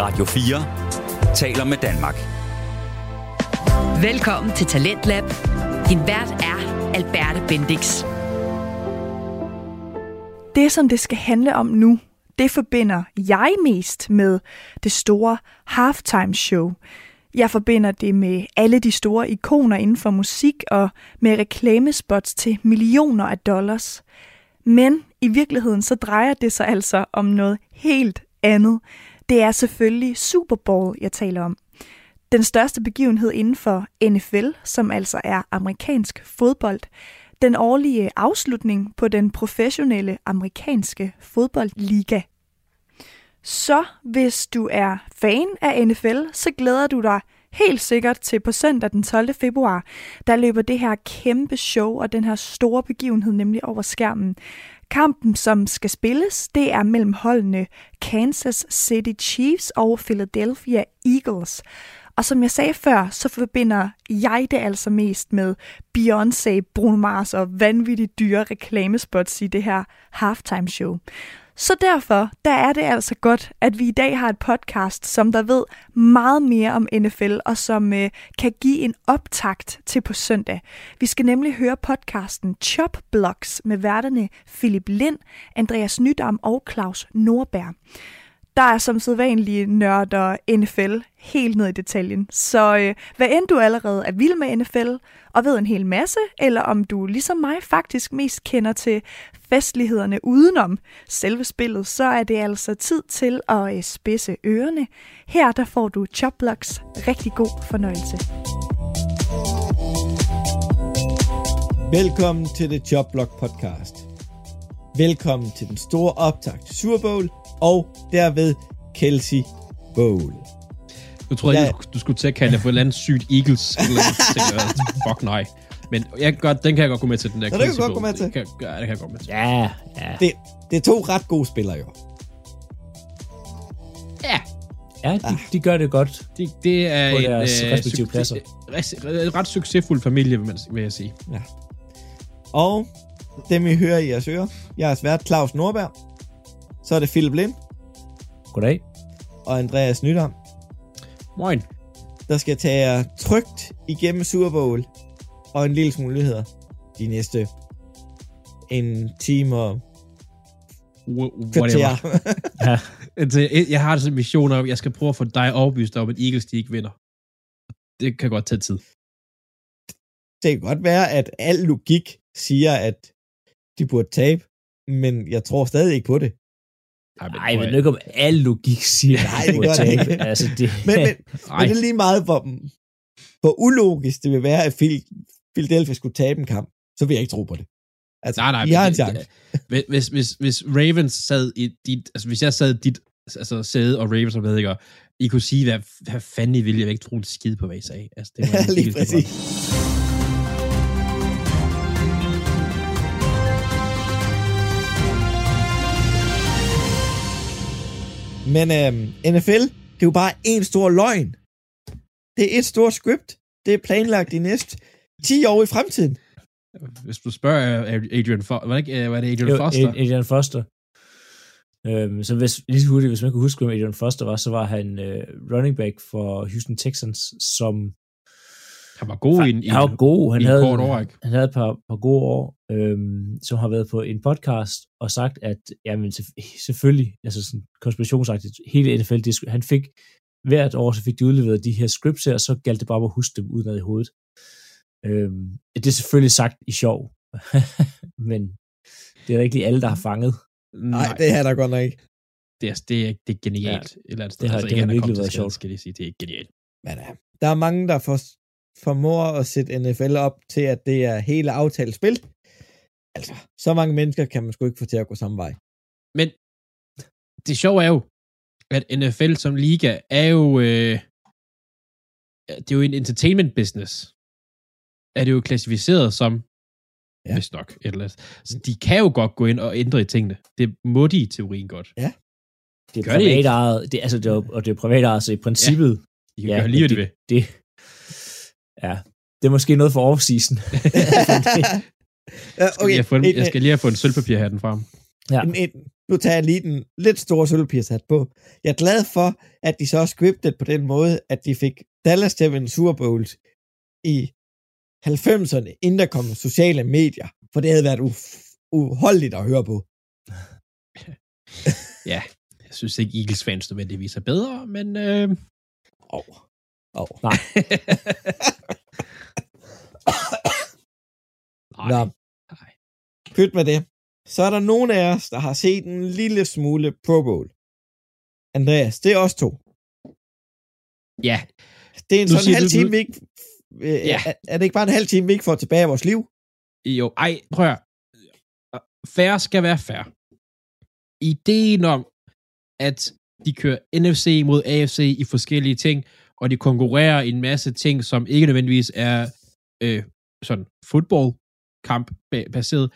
Radio 4 taler med Danmark. Velkommen til Talentlab. Din vært er Alberte Bendix. Det, som det skal handle om nu, det forbinder jeg mest med det store halftime show. Jeg forbinder det med alle de store ikoner inden for musik og med reklamespots til millioner af dollars. Men i virkeligheden så drejer det sig altså om noget helt andet. Det er selvfølgelig Super Bowl, jeg taler om. Den største begivenhed inden for NFL, som altså er amerikansk fodbold. Den årlige afslutning på den professionelle amerikanske fodboldliga. Så hvis du er fan af NFL, så glæder du dig helt sikkert til på søndag den 12. februar. Der løber det her kæmpe show og den her store begivenhed nemlig over skærmen. Kampen, som skal spilles, det er mellem holdene Kansas City Chiefs og Philadelphia Eagles. Og som jeg sagde før, så forbinder jeg det altså mest med Beyoncé, Bruno Mars og vanvittigt dyre reklamespots i det her halftime show. Så derfor, der er det altså godt, at vi i dag har et podcast, som der ved meget mere om NFL, og som øh, kan give en optakt til på søndag. Vi skal nemlig høre podcasten Chop Blocks med værterne Philip Lind, Andreas Nydam og Claus Norberg. Der er som sædvanlige nørder NFL helt ned i detaljen. Så øh, hvad end du allerede er vild med NFL og ved en hel masse, eller om du ligesom mig faktisk mest kender til festlighederne udenom selve spillet, så er det altså tid til at øh, spidse ørerne. Her der får du Chopblocks. Rigtig god fornøjelse. Velkommen til The Jobblock Podcast. Velkommen til den store optag til Super Bowl og derved Kelsey Bowl. Nu tror jeg, Ja. du, du skulle til at kalde det for et eller andet sygt Eagles. Eller andet, fuck nej. Men jeg kan godt, den kan jeg godt gå med til, den der Nå, det kan du godt gå med til. Det kan, ja, det kan jeg godt med til. Ja, ja. Det, det er to ret gode spillere jo. Ja, Ja, de, de gør det godt. det, det er På en, deres øh, respektive pladser. ret, ret succesfuld familie, vil, jeg sige. Ja. Og dem I hører i jeres ører, jeg er svært Claus Nordberg. Så er det Philip Lind Goddag. og Andreas Nydam, Moin. der skal tage jer trygt igennem Super Bowl og en lille smule nyheder de næste en time og kvarter. Whatever. Ja. Altså, jeg- har sådan en mission om, at jeg skal prøve at få dig overbevist om, at Eagles de ikke vinder. Det kan godt tage tid. det kan godt være, at al logik siger, at de burde tabe, men jeg tror stadig ikke på det. Ej, Nej, jeg ved ikke, om al logik siger, Nej, at det de burde gør det tabe. ikke. Altså, det, Men, men, men det er lige meget, hvor, hvor ulogisk det vil være, at Philadelphia skulle tabe en kamp, så vil jeg ikke tro på det. Altså, Nej, nej, I har en chance. Hvis, hvis, hvis, hvis Ravens sad i dit, altså hvis jeg sad i dit altså sæde, og Ravens var med, ikke, og I kunne sige, hvad, hvad fanden I ville, jeg vil ikke tro en skid på, hvad I sagde. Altså, det var Ja, lige præcis. Men øhm, NFL, det er jo bare en stor løgn. Det er et stort script. Det er planlagt de næste 10 år i fremtiden. Hvis du spørger øh, Adrian Foster, var det ikke, øh, var det Adrian Jo, Foster? Ad- Adrian Foster. Øhm, så hvis, lige så hurtigt, hvis man kan huske, hvem Adrian Foster var, så var han øh, running back for Houston Texans, som Han var god i en, han var god. Han havde, kort år, ikke? han havde et par, par gode år, øhm, som har været på en podcast og sagt, at jamen, selvf- selvfølgelig, altså sådan konspirationsagtigt, hele NFL, det, han fik hvert år, så fik de udleveret de her scripts her, og så galt det bare om at huske dem udenad i hovedet. Øhm, det er selvfølgelig sagt i sjov, men det er ikke lige alle, der har fanget. Nej, det er der godt nok ikke. det, er, det, er, det er genialt. Ja, et eller andet sted. det har- altså, det ikke har er virkelig været sjovt. Skal jeg sige, det er genialt. Men ja, der er mange, der for, formår at sætte NFL op til, at det er hele aftalt spil. Altså, så mange mennesker kan man sgu ikke få til at gå samme vej. Men det sjove er jo, at NFL som liga er jo, øh, det er jo en entertainment business. Er det jo klassificeret som, Ja. ja. hvis nok, et eller andet. Så de kan jo godt gå ind og ændre i tingene. Det må de i teorien godt. Det er Gør det ikke? privat ejet, det, altså det er, og det er privat ejet, så i princippet, De kan Ja, ja, gøre lige, hvad de vil. det, ja, det er måske noget for off-season. Ja, Skal okay, jeg, få en, jeg skal lige have fået en sølvpapir her den frem. ja. en, en, nu tager jeg lige den lidt store sølvpirshat på. Jeg er glad for, at de så har scriptet på den måde, at de fik Dallas til at vinde Super Bowls i 90'erne, inden der kom sociale medier, for det havde været u- uholdeligt at høre på. ja, jeg synes ikke, Eagles fans nødvendigvis er bedre, men... Øh... Oh. Oh. Nej. Nej. Nå, Nej. pyt med det. Så er der nogen af os, der har set en lille smule Pro Bowl. Andreas, det er os to. Ja, Det er en Nu sådan halv time, du- vi ikke... Øh, Ja. er, er det ikke bare en halv time, vi ikke får tilbage af vores liv? jo, ej, prøv at. Færre skal være færre. Ideen om, at de kører NFC mod AFC i forskellige ting, og de konkurrerer i en masse ting, som ikke nødvendigvis er øh, sådan fodboldkamp baseret.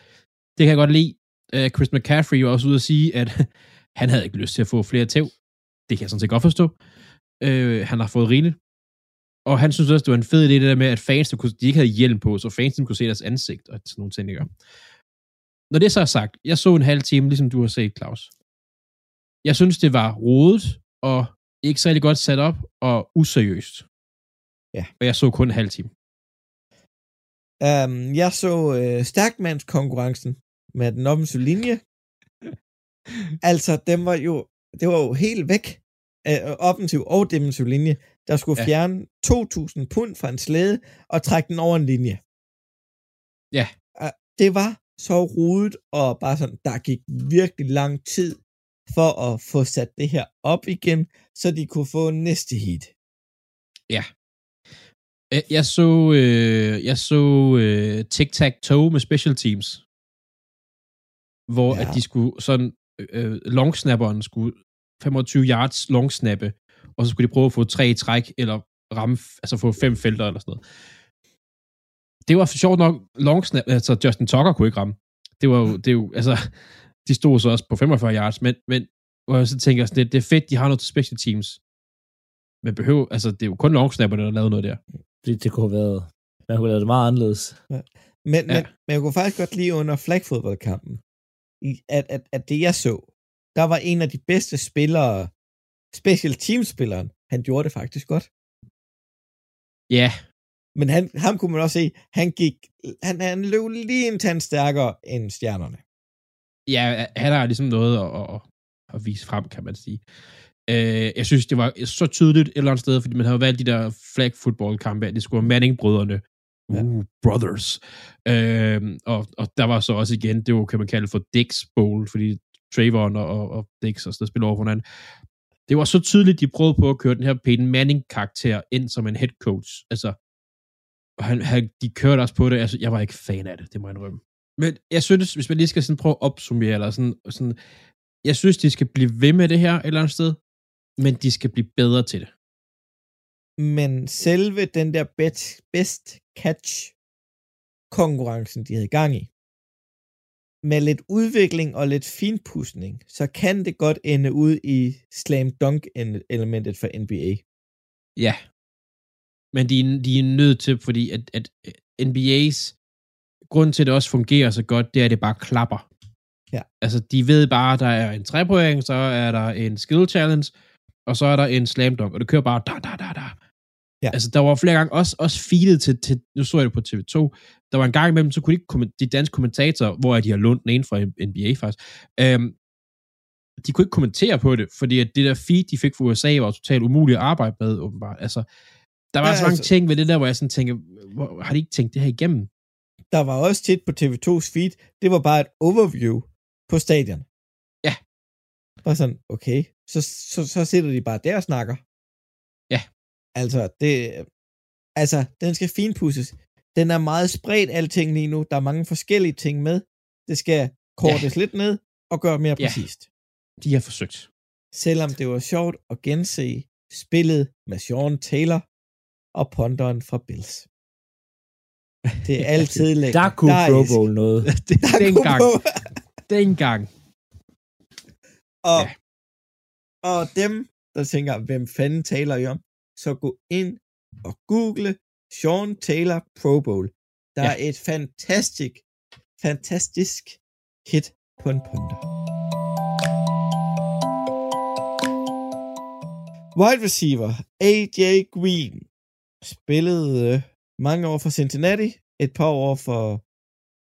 Det kan jeg godt lide. Øh, Chris McCaffrey var også ude at sige, at han havde ikke lyst til at få flere tæv. Det kan jeg sådan set godt forstå. Øh, han har fået rigeligt. Og han synes også, det var en fed idé, det der med, at fans, de ikke havde hjelm på, så fansen kunne se deres ansigt og sådan nogle ting, ikke? Når det så er sagt, jeg så en halv time, ligesom du har set, Claus. Jeg synes, det var rodet og ikke særlig godt sat op og useriøst. Ja. Og jeg så kun en halv time. Um, jeg så øh, stærkmandskonkurrencen med den offensive linje. altså, dem var jo, det var jo helt væk af offensiv og defensiv linje, der skulle Ja. ja. fjerne 2.000 pund fra en slæde og trække den over en linje. Ja. Det var så rodet, og bare sådan, der gik virkelig lang tid for at få sat det her op igen, så de kunne få næste heat. Øh, Jeg så, øh, jeg så øh, tic-tac-toe med special teams, hvor ja. Ja. at de skulle sådan, øh, longsnapperen skulle 25 yards longsnappe, og så skulle de prøve at få tre i træk, eller ramme, altså få fem felter eller sådan noget. Det var for sjovt nok longsnap, altså Justin Tucker kunne ikke ramme. Det var jo, det er jo, altså, de stod så også på 45 yards, men, men hvor jeg så tænker, sådan, det, det er fedt, de har noget til special teams. Men behøver, altså, det er jo kun longsnapper, der har lavet noget der. Det, det kunne have været, man kunne have lavet det meget anderledes. Men, Ja. ja. men, men jeg kunne faktisk godt lide under flagfodboldkampen, i- at, at, at det jeg så, der var en af de bedste spillere, special team-spilleren, han gjorde det faktisk godt. Ja, Men han, ham kunne man også se, han gik, han, han løb lige en tand stærkere end stjernerne. ja, han har ligesom noget at, at, at vise frem, kan man sige. Øh, jeg synes, det var så tydeligt et eller andet sted, fordi man havde valgt de der flag football kampe, at det skulle være Manning-brødrene. Ja. Uh, brothers. Øh, og, og der var så også igen, det var, kan man kalde for Dix Bowl, fordi Trayvon og, og, og Dix og der spiller over for hinanden. Det var så tydeligt, de prøvede på at køre den her Peyton Manning-karakter ind som en head coach. Altså, og han, han, de kørte også på det. Altså, jeg var ikke fan af det, det må jeg indrømme. Men jeg synes, hvis man lige skal sådan prøve at opsummere, eller sådan, sådan, jeg synes, de skal blive ved med det her et eller andet sted, men de skal blive bedre til det. Men selve den der best, best catch konkurrencen, de havde gang i, med lidt udvikling og lidt finpudsning, så kan det godt ende ud i slam dunk elementet for NBA. Ja. Men de, er- de er nødt til, fordi at, at NBA's grund til, at det også fungerer så godt, det er, at det bare klapper. Ja. Altså, de ved bare, der er en trepoint, så er der en skill challenge, og så er der en slam dunk, og det kører bare da, da, da. Ja. Altså, der var flere gange også, også feedet til, til, nu så jeg det på TV2, der var en gang imellem, så kunne de, ikke de danske kommentatorer, hvor de har lånt den ene fra NBA faktisk, øhm, de kunne ikke kommentere på det, fordi at det der feed, de fik fra USA, var totalt umuligt at arbejde med, åbenbart. Altså, der var ja, så mange altså- ting ved det der, hvor jeg sådan tænker, hvor, har de ikke tænkt det her igennem? Der var også tit på TV2's feed, det var bare et overview på stadion. Ja. Bare sådan, okay, så, så, så sidder de bare der og snakker. Altså, det, altså, den skal finpudses. Den er meget spredt, alting lige nu. Der er mange forskellige ting med. Det skal kortes ja. lidt ned og gøre mere Ja. præcist. De har forsøgt. Selvom det var sjovt at gense spillet med Sean Taylor og ponderen fra Bills. Det er altid lækkert. Der kunne Pro. Bowl noget. det, Der dengang, Pro- dengang. Og, Ja. og dem, der tænker, hvem fanden taler I om, så gå ind og google Sean Taylor Pro Bowl. Der ja. er et fantastisk, fantastisk hit på en punter. Wide receiver AJ Green spillede øh, mange år for Cincinnati, et par år for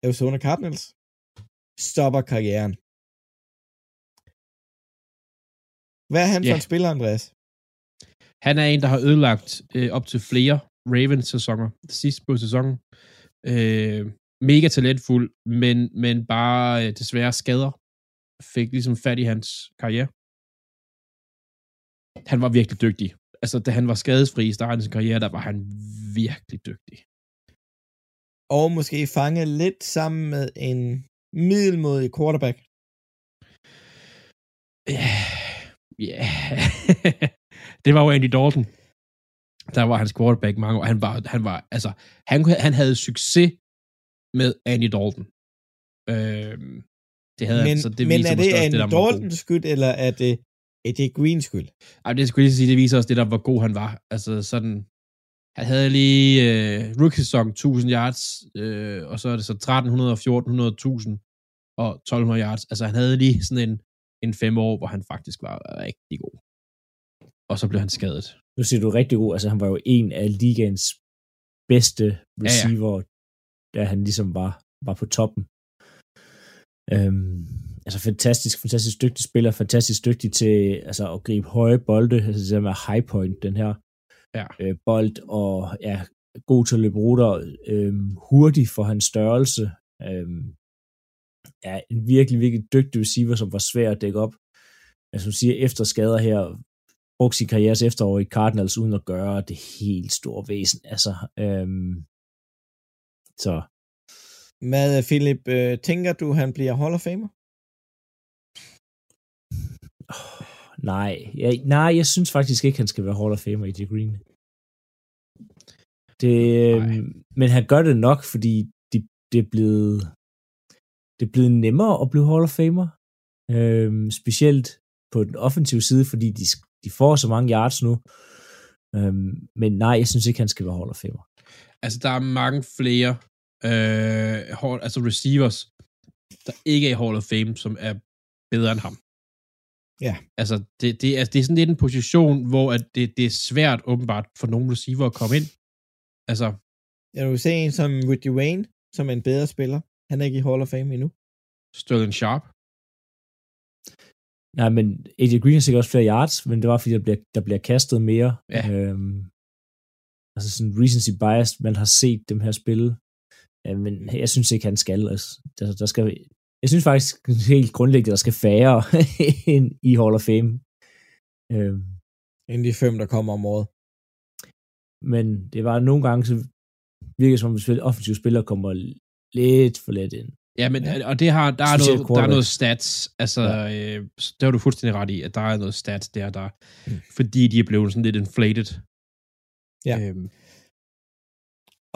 Arizona Cardinals, stopper karrieren. Hvad er han yeah. for en spiller, Andreas? Han er en, der har ødelagt øh, op til flere Ravens-sæsoner sidst på sæsonen. Øh, mega talentfuld, men, men bare øh, desværre skader fik ligesom fat i hans karriere. Han var virkelig dygtig. Altså, da han var skadesfri i starten af sin karriere, der var han virkelig dygtig. Og måske fange lidt sammen med en middelmodig quarterback. Ja, ja. det var jo Andy Dalton. Der var hans quarterback mange år. Han var, han var, altså, han, han havde succes med Andy Dalton. Øhm, det havde Men, han, så det men viser er det Andy det. Daltons skyld, eller er det AJ Greens skyld? Ej, det skulle jeg sige, det viser også det, der var god han var. Altså sådan, han havde lige øh, rookie-sæson 1000 yards, øh, og så er det så 1300, 1400, 1000 og 1200 yards. Altså han havde lige sådan en, en fem år, hvor han faktisk var rigtig god. Og så blev han skadet. Nu siger du rigtig god. Altså, han var jo en af ligaens bedste receiver, ja, ja. da han ligesom var, var på toppen. Øhm, altså fantastisk, fantastisk dygtig spiller, fantastisk dygtig til altså, at gribe høje bolde, altså det der med high point, den her Ja. øh, bold, og ja, god til at løbe ruter, øhm, hurtig for hans størrelse, øhm, ja, en virkelig, virkelig dygtig receiver, som var svær at dække op. Altså, som siger, efter skader her, brugte sin karrieres efterår i Cardinals, uden at gøre det helt store væsen. Altså, øhm, så Hvad, Philip, øh, tænker du, han bliver Hall of Famer? oh, nej, jeg, nej, jeg synes faktisk ikke, han skal være Hall of Famer i Green. Det, øhm, men han gør det nok, fordi de, det er blevet det er blevet nemmere at blive Hall of Famer. Øhm, specielt på den offensive side, fordi de, de får så mange yards nu. Øhm, men nej, jeg synes ikke, han skal være Hall of Famer. Altså, der er mange flere øh, hold, altså receivers, der ikke er i Hall of Fame, som er bedre end ham. Ja. Altså, det, det, er, det er sådan lidt en position, hvor at det, det er svært åbenbart for nogle receiver at komme ind. Altså, Jeg vil se en som Ricky Wayne, som er en bedre spiller. Han er ikke i Hall of Fame endnu. Sterling Sharp. Nej, men AJ Green har sikkert også flere yards, men det var fordi, der bliver, der bliver kastet mere. Ja. Øhm, altså sådan recency bias, man har set dem her spille. Ja, men jeg synes ikke, han skal. Altså, der, der skal jeg synes faktisk helt grundlæggende, der skal færre ind i Hall of Fame. Øhm, End de fem, der kommer om året. men det var nogle gange, så virker som om, at offensive spillere kommer lidt for let ind. Ja, men, og det har, der, er noget, der er noget stats, altså, Ja. ja. øh, det har du fuldstændig ret i, at der er noget stats der, der Mm. fordi de er blevet sådan lidt inflated. Ja. Øhm,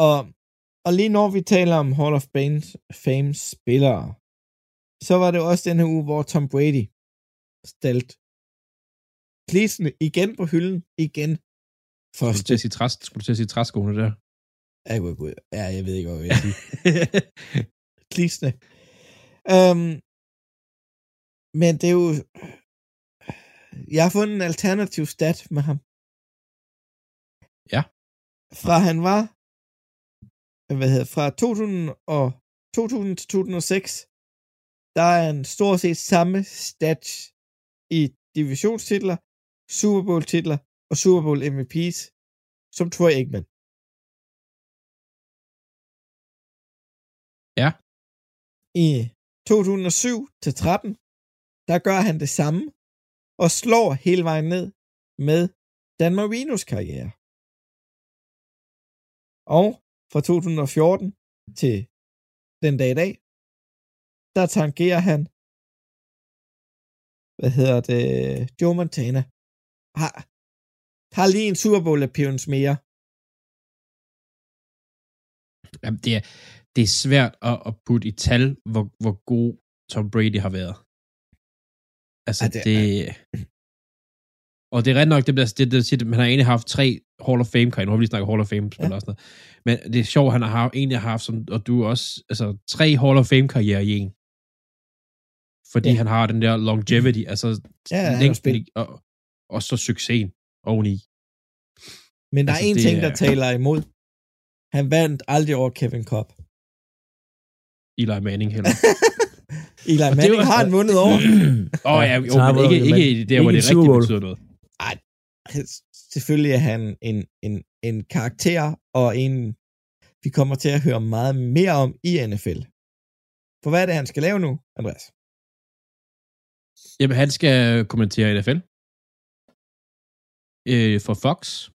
Og, og lige når vi taler om Hall of Fame, Fame spillere, så var det også den her uge, hvor Tom Brady stalt Cleasene igen på hylden, igen. skulle, du Første. til at sige træs, skulle du til at sige træskoene der? Ja, gud. Ja, jeg ved ikke, hvad jeg vil sige. Cleasene. Um, men det er jo... Jeg har fundet en alternativ stat med ham. Ja. Fra han var... Hvad hedder Fra 2000, og, 2000 til 2006, der er en stort set samme stat i divisionstitler, Super Bowl titler og Super Bowl MVP's som Troy Aikman. Ja. I 2007 til 13, der gør han det samme og slår hele vejen ned med Dan Marinos karriere. Og fra 2014 til den dag i dag, der tangerer han, hvad hedder det, Joe Montana. Har, har lige en Super Bowl appearance mere. Jamen, det, er, det er svært at, at putte i tal, hvor, hvor god Tom Brady har været. Altså, Ej, det, det det... Og det er ret nok, det, bliver, det, det, det, man har egentlig haft tre Hall of Fame karriere. Nu har vi lige snakket Hall of Fame ja. og sådan noget. Men det er sjovt, han har haft, egentlig har haft, som, og du også, altså tre Hall of Fame karriere i en. Fordi Ja. ja. han har den der longevity, altså Ja, han længden, og, og så succesen. oveni. Men der Altså, er en ting, der er- taler imod. Han vandt aldrig over Kevin Cobb. Eli Manning heller. Eli det Manning var- har han vundet over. Åh oh, ja, jo, men ikke, ikke der, hvor ikke det i Super rigtig betyder noget. Selvfølgelig er han en, en, en karakter, og en, vi kommer til at høre meget mere om i NFL. For hvad er det, han skal lave nu, Andreas? Jamen, han skal kommentere NFL. Øh, for Fox.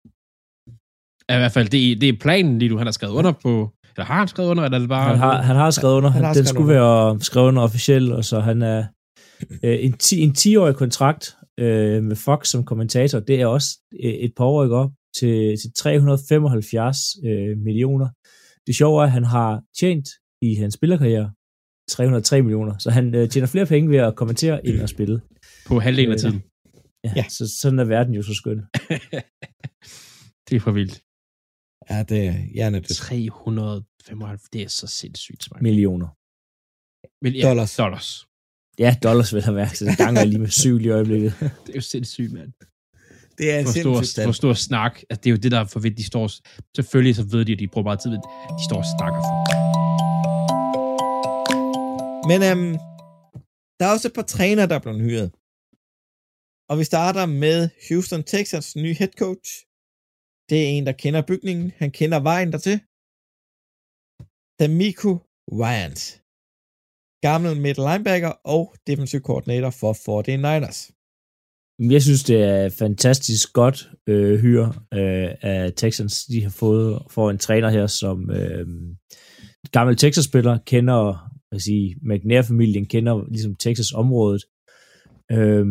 Er I hvert fald, det, er- det er planen lige nu. Han har skrevet under på... Eller har han skrevet under, eller er det bare... Han har, han har skrevet under. Han Han har den skrevet skulle være skrevet under officielt, og så han er øh, en, ti, en 10-årig kontrakt øh, med Fox som kommentator. Det er også øh, et par år ikke op til, til 375 øh, millioner. Det sjove er, at han har tjent i hans spillerkarriere 303 millioner, så han øh, tjener flere penge ved at kommentere end at spille. På halvdelen af Øh, tiden. Ja, Ja. ja. Så sådan er verden jo så skøn. det er for vildt. Ja, det er hjernedødt. 395, det er så sindssygt smart. Millioner. Men, ja, Dollars. Dollars. Ja, dollars vil have været, så det ganger lige med syv i øjeblikket. Det er jo sindssygt, mand. Det er en For stor, sindssygt tal. for stor snak. Altså, det er jo det, der er for vildt. De står, selvfølgelig så ved de, at de bruger meget tid, men de står og snakker for. Men øhm, der er også et par træner, der er blevet hyret. Og vi starter med Houston Texans nye head coach. Det er en, der kender bygningen. Han kender vejen dertil. D'Amico Wyant, Gammel middle linebacker og defensiv koordinator for 49ers. Jeg synes, det er fantastisk godt øh, hyre øh, af Texans, de har fået for en træner her, som øh, gammel Texas-spiller, kender, jeg sige, McNair-familien, kender ligesom Texas-området, øh,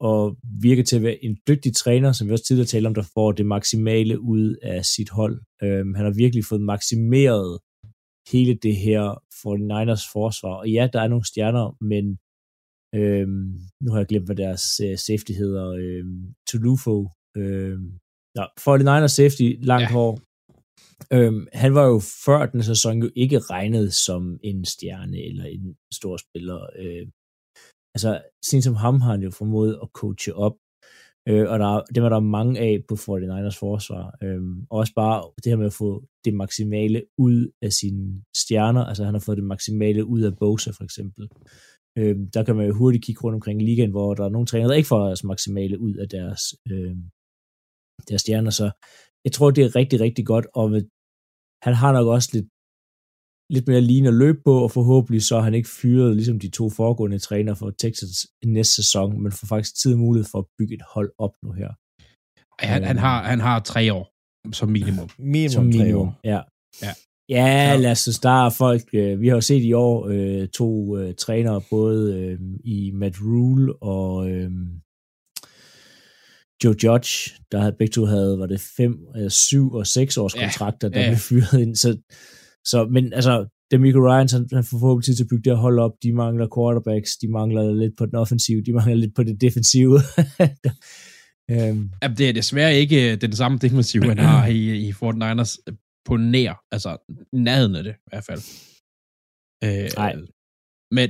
og virker til at være en dygtig træner, som vi også tidligere talte om, der får det maksimale ud af sit hold. Øh, han har virkelig fået maksimeret hele det her 49ers forsvar. Og ja, der er nogle stjerner, men Øhm, nu har jeg glemt, hvad deres øh, safety hedder. Øhm, Tulufo. Øhm, ja, 49ers safety, langt ja. hår. Øhm, han var jo før den sæson jo ikke regnet som en stjerne eller en stor spiller. Øh, altså, sådan som ham har han jo formået at coache op. Øh, og der, det dem er der mange af på 49ers forsvar. øh, og også bare det her med at få det maksimale ud af sine stjerner. Altså, han har fået det maksimale ud af Bosa, for eksempel. Øh, der kan man jo hurtigt kigge rundt omkring i ligaen, hvor der er nogle trænere, der ikke får deres maksimale ud af deres, øh, deres stjerner. Så jeg tror, det er rigtig, rigtig godt, og med, han har nok også lidt, lidt mere ligne at løbe på, og forhåbentlig så er han ikke fyret, ligesom de to foregående trænere for Texas næste sæson, men får faktisk tid og mulighed for at bygge et hold op nu her. Han, han, har, han har tre år som minimum. Minimum, Som tre minimum, år. ja. Ja. Ja, lad os starte folk. Øh, vi har jo set i år øh, to øh, trænere, både øh, i Matt Rule og øh, Joe Judge, der havde begge to havde, var det fem, øh, syv og seks års Ja, kontrakter, der ja. blev fyret ind. Så, så, men altså, Demico Ryans, han, han får forhåbentlig tid til at bygge det hold op. De mangler quarterbacks, de mangler lidt på den offensive, de mangler lidt på det defensive. øhm, Jamen, det er desværre ikke øh, den samme defensiv, han har i, i 49ers øh, på nær, altså nærheden af det i hvert fald. Øh, Nej. Men,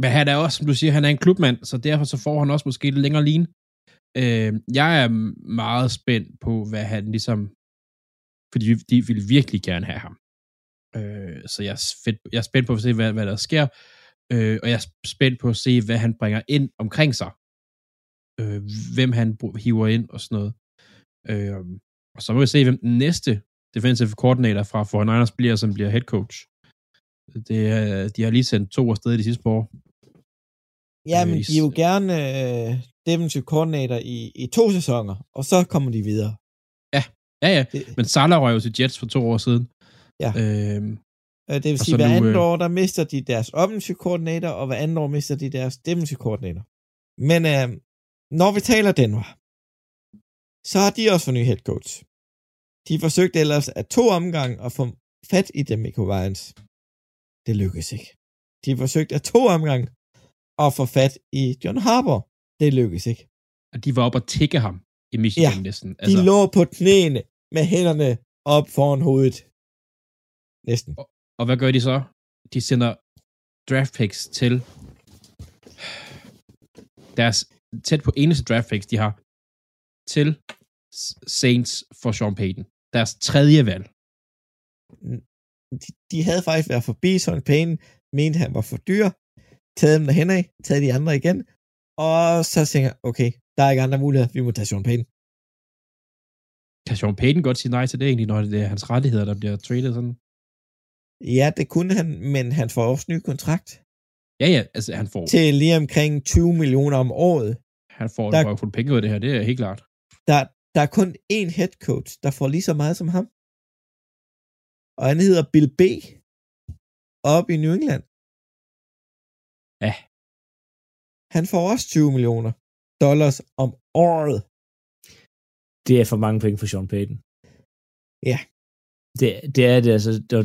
men han er også, som du siger, han er en klubmand, så derfor så får han også måske lidt længere line. Øh, jeg er meget spændt på, hvad han ligesom, fordi de vil virkelig gerne have ham. Øh, så jeg er, fedt, jeg er spændt på at se, hvad, hvad der sker, øh, og jeg er spændt på at se, hvad han bringer ind omkring sig. Øh, hvem han hiver ind og sådan noget. Øh, og så må vi se, hvem den næste defensive coordinator fra 49ers bliver, som bliver head coach. Det, de har lige sendt to afsted i de sidste par år. Ja, Øh, men i de er jo gerne øh, defensive coordinator i, i to sæsoner, og så kommer de videre. Ja, ja. Det, Men Salah røg jo til Jets for to år siden. Ja. Øhm, øh, det vil og sige, hver nu, andet øh, år, der mister de deres offensive coordinator, og hver andet år mister de deres defensive coordinator. Men øh, når vi taler Denver, så har de også fået ny head coach. De forsøgte ellers at to omgange at få fat i Demico Ryans. Det lykkedes ikke. De forsøgte at to omgange at få fat i John Harbour. Det lykkedes ikke. at de var op og tikke ham i Michigan Ja, næsten. De altså, lå på knæene med hænderne op foran hovedet. Næsten. Og hvad gør de så? De sender draft picks til deres tæt på eneste draft picks, de har. til Saints for Sean Payton. Deres tredje valg. De, de havde faktisk været forbi Sean Payne, mente han var for dyr, taget dem derhen af, taget de andre igen, og så tænker jeg, okay, der er ikke andre muligheder, vi må tage Sean Payne. Kan Sean Payton godt sige nej til det egentlig, når det er hans rettigheder, der bliver traded sådan? Ja, det kunne han, men han får også ny kontrakt Ja, ja, altså han får, til lige omkring 20 millioner om året. han får der- en penge ud af det her, det er helt klart. Der, der er kun én head coach, der får lige så meget som ham. Og han hedder Bill B. Op i New England. Ja. Han får også 20 millioner dollars om året. Det er for mange penge for Sean Payton. Ja. Det, det er det, altså. Der,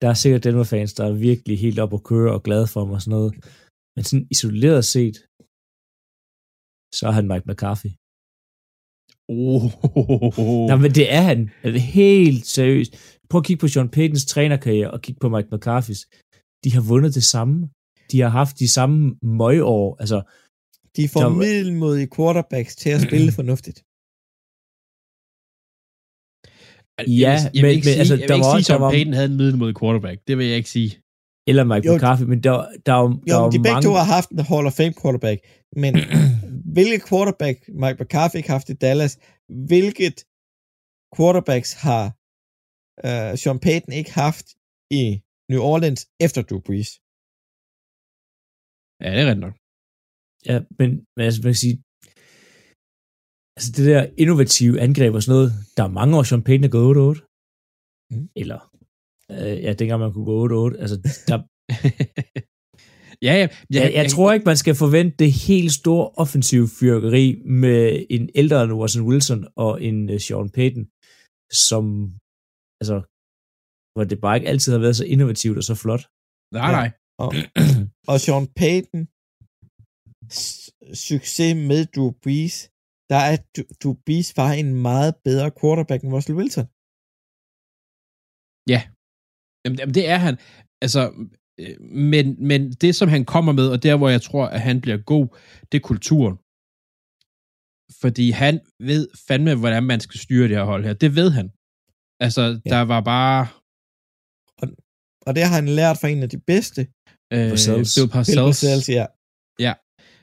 der er sikkert Denver-fans, der er virkelig helt op at køre og glade for ham og sådan noget. Men sådan isoleret set, så er han Mike McCarthy. Oh. Nej, men det er han. Er det helt seriøst. Prøv at kigge på Sean Paytons trænerkarriere og kigge på Mike McCarthy's. De har vundet det samme. De har haft de samme møgår. Altså, De får Der middelmodige quarterbacks til at spille fornuftigt. Ja, jeg vil, jeg vil men- ikke men sige, altså, jeg vil der ikke var sige, Sean Payton havde en middelmodig quarterback. Det vil jeg ikke sige. eller Mike Jo, McCarthy, men der, der, er jo- der Jo, er de begge mange... to har haft en Hall of Fame quarterback, men hvilket quarterback Mike McCarthy ikke haft i Dallas, hvilket quarterbacks har uh, Sean Payton ikke haft i New Orleans efter Drew Brees? Ja, det er rent nok. Ja, men, men altså, man kan sige, altså det der innovative angreb og sådan noget, der er mange år, Sean Payton er gået 8-8. Mm. Eller, øh, ja, dengang man kunne gå 8-8. Altså, der, ja, ja. jeg, jeg, tror ikke, man skal forvente det helt store offensive fyrkeri med en ældre end Watson Wilson og en uh, Sean Payton, som, altså, hvor det bare ikke altid har været så innovativt og så flot. Nej, nej. Og, og Sean Payton succes med Drew Brees, der er Brees var en meget bedre quarterback end Russell Wilson. Jamen, jamen, det er han. Altså, øh, men, men det, som han kommer med, og der, hvor jeg tror, at han bliver god, det er kulturen. Fordi han ved fandme, hvordan man skal styre det her hold her. Det ved han. Altså, Ja. ja. der var bare... Og det har han lært fra en af de bedste. Øh, Parcells. Bill Bill Parcells. Parcells, ja.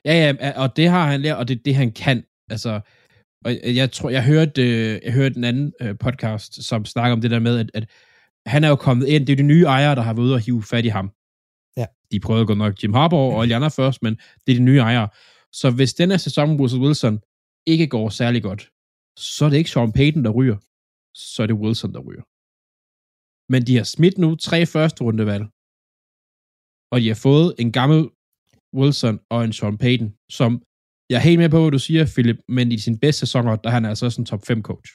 Ja, ja, og det har han lært, og det er det, han kan. Altså, og jeg tror, jeg hørte, øh, jeg hørte en anden øh, podcast, som snakker om det der med, at, at han er jo kommet ind, det er de nye ejere, der har været ude og hive fat i ham. Ja. De prøvede godt nok Jim Harbaugh og alle andre først, men det er de nye ejere. Så hvis denne sæson Russell Wilson ikke går særlig godt, så er det ikke Sean Payton, der ryger. Så er det Wilson, der ryger. Men de har smidt nu tre første rundevalg, og de har fået en gammel Wilson og en Sean Payton, som jeg er helt med på, hvad du siger, Philip, men i sin bedste sæsoner, der er han altså også en top 5 coach.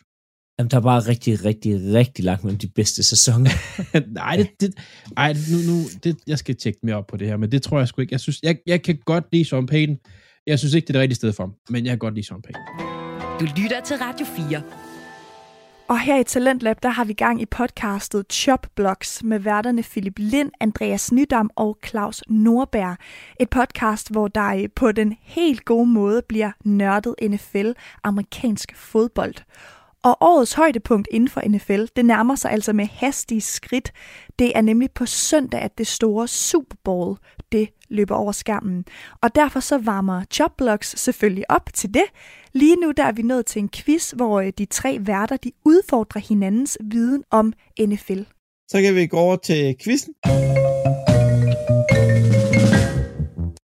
Jamen, der er bare rigtig, rigtig, rigtig langt mellem de bedste sæsoner. Nej, det, det, ej, nu, nu, det, jeg skal tjekke mere op på det her, men det tror jeg sgu ikke. Jeg, synes, jeg, jeg kan godt lide Sean Payton. Jeg synes ikke, det er det rigtige sted for ham, men jeg kan godt lide Sean Payton. Du lytter til Radio 4. Og her i Talentlab, der har vi gang i podcastet Chop Blocks med værterne Philip Lind, Andreas Nydam og Claus Norberg. Et podcast, hvor der øh, på den helt gode måde bliver nørdet NFL, amerikansk fodbold. Og årets højdepunkt inden for NFL, det nærmer sig altså med hastige skridt. Det er nemlig på søndag, at det store Super Bowl, det løber over skærmen. Og derfor så varmer Chopblocks selvfølgelig op til det. Lige nu der er vi nået til en quiz, hvor øh, de tre værter de udfordrer hinandens viden om NFL. Så kan vi gå over til quizzen.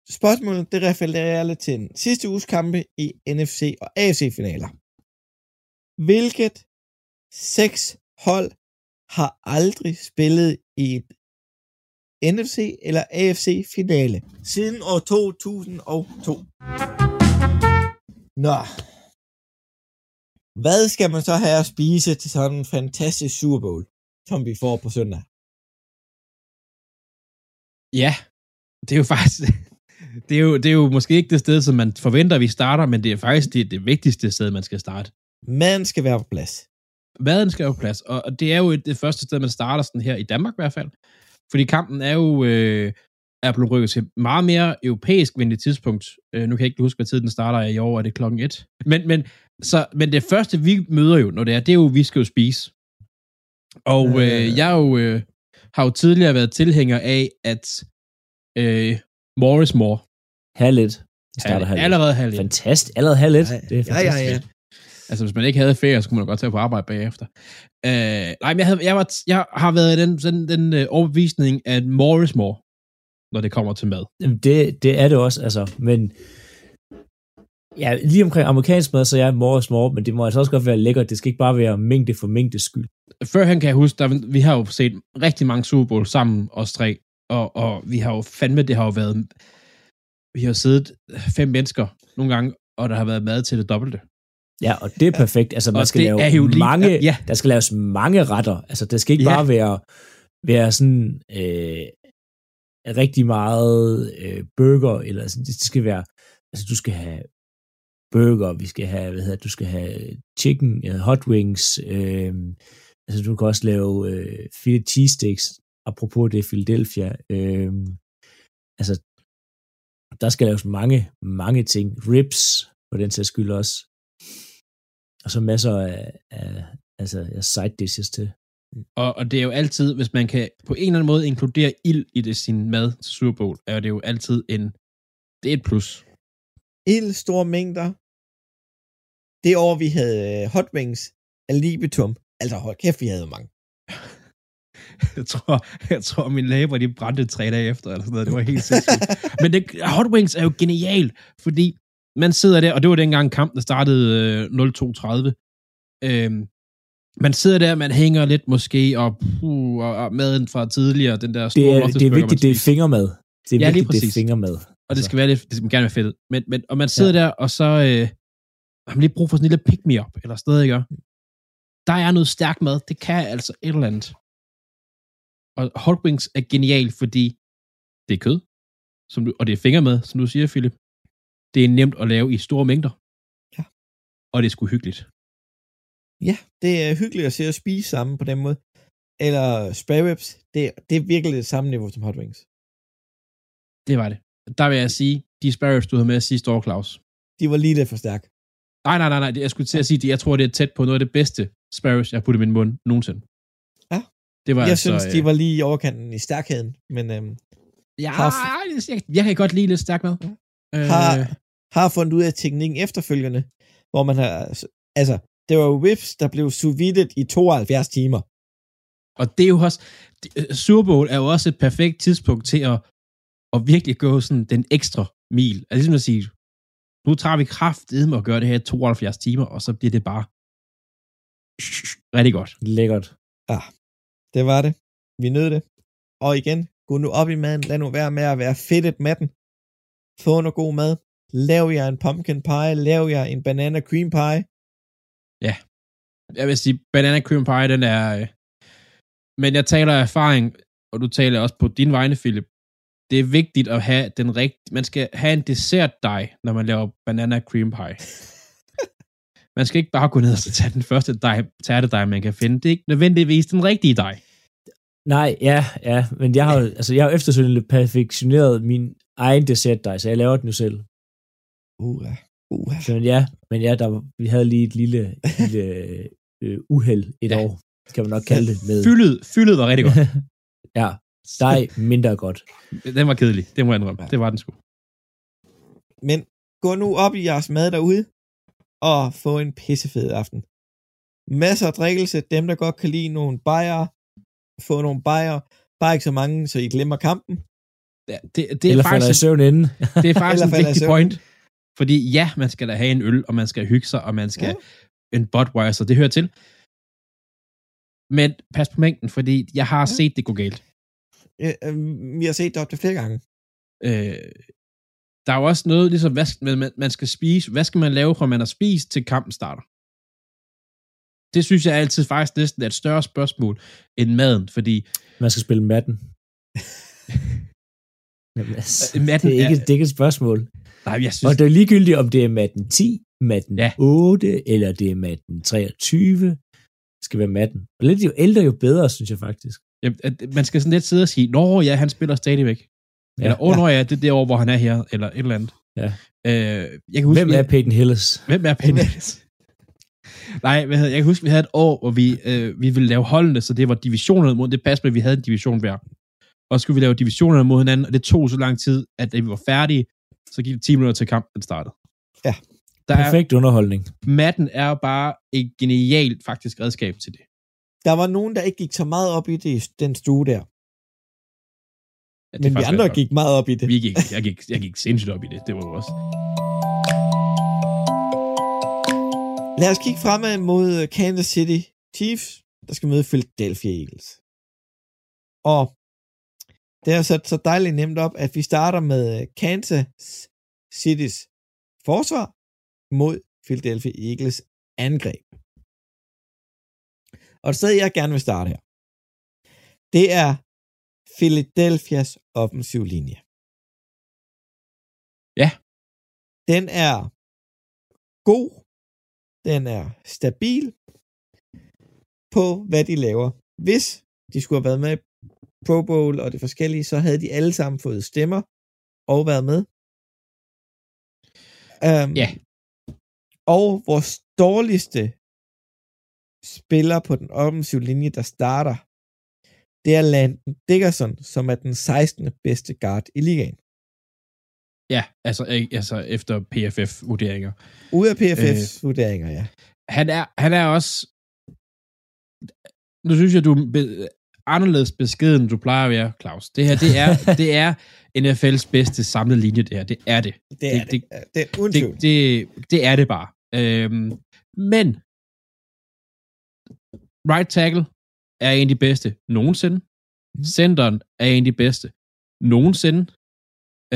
Spørgsmålet, det refererer lidt til den sidste uges kampe i NFC og AFC-finaler. Hvilket seks hold har aldrig spillet i et NFC eller AFC-finale siden år 2002? Nå. Hvad skal man så have at spise til sådan en fantastisk Super Bowl, som vi får på søndag? Ja, det er jo faktisk... Det er jo, det er jo måske ikke det sted, som man forventer, vi starter, men det er faktisk det, det vigtigste sted, man skal starte. Man skal være på plads. Maden skal jo på plads, og og det er jo det første sted, man starter sådan her i Danmark i hvert fald. Fordi kampen er jo øh, er blevet rykket til meget mere europæisk venligt tidspunkt. Øh, nu kan jeg ikke huske, hvad tid den starter i år, er det klokken et. Men, men, så, men det første, vi møder jo, når det er, det er jo, vi skal jo spise. Og øh, jeg er jo, øh, har jo tidligere været tilhænger af, at øh, Morris Moore, Halv et. Det starter halv allerede halv et. Fantastisk. Allerede halv et. Ja, Det er ja, ja, fantastisk. ja. Altså, hvis man ikke havde ferie, så kunne man godt tage på arbejde bagefter. Øh, nej, men jeg, havde, jeg, var, jeg har været i den, sådan, den øh, overbevisning, at Morris Moore, når det kommer til mad. Det, det er det også, altså. Men ja, lige omkring amerikansk mad, så er more og small, men det må altså også godt være lækkert. Det skal ikke bare være mængde for mængdes skyld. Førhen kan jeg huske, der, vi har jo set rigtig mange Super Bowl sammen, os tre, og, og vi har jo fandme, det har jo været, vi har siddet fem mennesker nogle gange, og der har været mad til det dobbelte. Ja, og det er perfekt. Altså, man Og skal lave jo lige- mange, ja. der skal laves mange retter. Altså, det skal ikke Ja. bare være, være sådan øh, rigtig meget øh, burger, eller sådan, det skal være, altså, du skal have burger, vi skal have, hvad hedder du skal have chicken, øh, hot wings, øh, altså, du kan også lave øh, Philly cheesesteaks, apropos det Philadelphia, øh, altså, der skal laves mange, mange ting. Ribs, for den sags skyld også. Og så masser af, af altså, af side dishes til. Og, og det er jo altid, hvis man kan på en eller anden måde inkludere ild i det, sin mad til Super Bowl, er det jo altid en, det er et plus. Helt store mængder. Det år, vi havde øh, hot wings af libitum. Altså, hold kæft, vi havde mange. Jeg tror, jeg tror min læber, de brændte tre dage efter, eller sådan noget. Det var helt sindssygt. Men det, Hot Wings er jo genial, fordi man sidder der, og det var dengang kampen startede øh, 02.30. Øhm, man sidder der, man hænger lidt måske, og, puh, og, og maden fra tidligere, den der Det store er, det er vigtigt, det er fingermad. Det er Ja, lige vigtigt, det er præcis. fingermad. Og det skal være lidt, det skal gerne være fedt. Men, men, og man sidder ja. der, og så øh, har man lige brug for sådan en lille pick-me-up, eller noget, ikke? Der er noget stærk mad, det kan altså et eller andet. Og hot wings er genial, fordi det er kød, som du, og det er fingermad, som du siger, Philip. Det er nemt at lave i store mængder. Ja. Og det er sgu hyggeligt. Ja, det er hyggeligt at se at spise sammen på den måde. Eller spare ribs, det, det er virkelig det samme niveau som hot wings. Det var det. Der vil jeg sige, de sparrows, du havde med sidste år, Claus. De var lige lidt for stærke. Nej, nej, nej, nej. Jeg skulle til at sige, at jeg tror, det er tæt på noget af det bedste sparrows, jeg har puttet i min mund nogensinde. Ja. Det var Jeg altså, synes, øh, de var lige i overkanten i stærkheden, men øhm, Ja, Har- jeg, jeg kan godt lide lidt stærk mad. Øh, har, har fundet ud af teknikken efterfølgende, hvor man har, altså, det var ribs, der blev sous vide i 72 timer. og det er jo også, øh, Super Bowl er jo også et perfekt tidspunkt til at, at virkelig gå sådan den ekstra mil. Altså ligesom at sige, nu tager vi kraft med at gøre det her i 72 timer, og så bliver det bare rigtig godt. Lækkert. Det var det. Vi nød det. Og igen, gå nu op i maden. Lad nu være med at være fedtet med den. Få noget god mad. Lav jer en pumpkin pie. Lav jer en banana cream pie. Jeg vil sige, banana cream pie, den er... øh, Men jeg taler af erfaring, og du taler også på din vegne, Philip. Det er vigtigt at have den rigtige... Man skal have en dessert dej, når man laver banana cream pie. Man skal ikke bare gå ned og så tage den første dej, tærtedej, man kan finde. Det er ikke nødvendigvis den rigtige dej. Nej, ja, ja, men jeg har jo altså, jeg har efterfølgende perfektioneret min egen dessert dig, så jeg laver den jo selv. Uh, uh. Så ja, men ja, der, vi havde lige et lille, lille øh, uheld et Ja. år, kan man nok kalde det. Med. Fyldet, fyldet var rigtig godt. ja, dej mindre godt. Den var kedelig, det må jeg indrømme. Det var den sgu. Men gå nu op i jeres mad derude, og få en pissefed aften. Masser af drikkelse, dem der godt kan lide nogle bajer, få nogle bajer, bare ikke så mange, så I glemmer kampen. Ja, det, det er Eller falder i faktisk, søvn inden. det er faktisk en vigtig point. Fordi ja, man skal da have en øl, og man skal hygge sig, og man skal Ja. en Budweiser, det hører til. Men pas på mængden, fordi jeg har Ja. set det gå galt. Øh, øh, vi har set det op til flere gange. Øh, der er jo også noget, ligesom, hvad, man, man skal spise, hvad skal man lave, fra man har spist, til kampen starter? Det synes jeg altid faktisk næsten er et større spørgsmål end maden, fordi Man skal spille Madden. Jamen, altså, Madden det, er ikke, er- det er ikke et spørgsmål. Nej, jeg Og synes, det er ligegyldigt, om det er Madden 10, Madden Ja. ja. 8, eller det er Madden 23. Det skal være Madden. Og lidt jo ældre, jo bedre, synes jeg faktisk. Jamen, at man skal sådan lidt sidde og sige, nå ja, han spiller stadigvæk. Ja, eller, åh, ja. ja, det er derovre, hvor han er her, eller et eller andet. Ja. Øh, jeg kan huske, Hvem er Peyton Hillis? Hvem er Penny? Nej, hvad hedder, jeg kan huske, vi havde et år, hvor vi, øh, vi ville lave holdene, så det var divisionerne mod, det passede med, at vi havde en division hver. Og så skulle vi lave divisionerne mod hinanden, og det tog så lang tid, at da vi var færdige, så gik det 10 minutter til kampen startede. Ja. Der er, Perfekt underholdning. Madden er bare et genialt faktisk redskab til det. Der var nogen, der ikke gik så meget op i det den stue der. Ja, det er Men vi andre gik meget op i det. Vi gik, jeg, gik, jeg gik sindssygt op i det, det var jo også. Lad os kigge fremad mod Kansas City Chiefs, der skal møde Philadelphia Eagles. Og det er sat så dejligt nemt op, at vi starter med Kansas City's forsvar mod Philadelphia Eagles angreb. Og sted, jeg gerne vil starte her, det er Philadelphias offensiv linje. Ja. Den er god, den er stabil på, hvad de laver. Hvis de skulle have været med Pro Bowl og det forskellige, så havde de alle sammen fået stemmer og været med. Um, Ja. Og vores dårligste spiller på den offensive linje, der starter, det er Landon Dickerson, som er den 16. bedste guard i ligaen. Ja, altså, altså efter PFF-vurderinger. Ude af PFF's øh, vurderinger, ja. Han er, han er også... Nu synes jeg, du anderledes beskeden, end du plejer at være, Claus. Det her, det er, det er NFL's bedste samlede linje, det her. Det er det. Det er det. det, det, det er det, det, det er det bare. Øhm, men right tackle er en af de bedste nogensinde. Mhm. Centeren er en af de bedste nogensinde.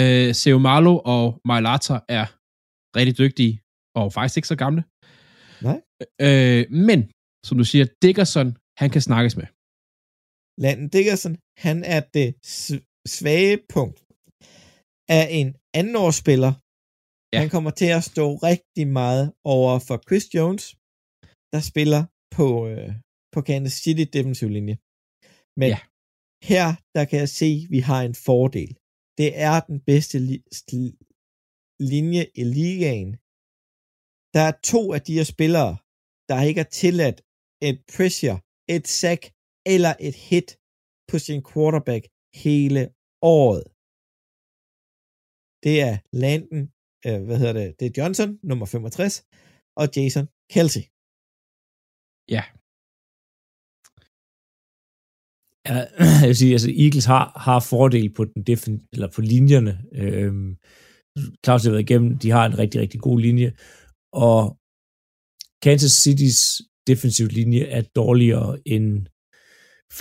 Øh, Seumalo og Mailata er rigtig dygtige og faktisk ikke så gamle. Nej. Øh, men, som du siger, Dickerson, han kan snakkes med. Landon Dickerson, han er det svage punkt af en andenårsspiller. Ja. Han kommer til at stå rigtig meget over for Chris Jones, der spiller på, øh, på Kansas City defensive linje. Men Ja. her, der kan jeg se, at vi har en fordel. Det er den bedste li- st- linje i ligaen. Der er to af de her spillere, der ikke er tilladt et pressure, et sack eller et hit på sin quarterback hele året. Det er Landon, øh, hvad hedder det, det er Johnson, nummer 65, og Jason Kelsey. Ja. Ja, jeg vil sige, altså Eagles har, har fordel på den defin- eller på linjerne. Øhm, Claus har været igennem, de har en rigtig, rigtig god linje, og Kansas City's defensiv linje er dårligere end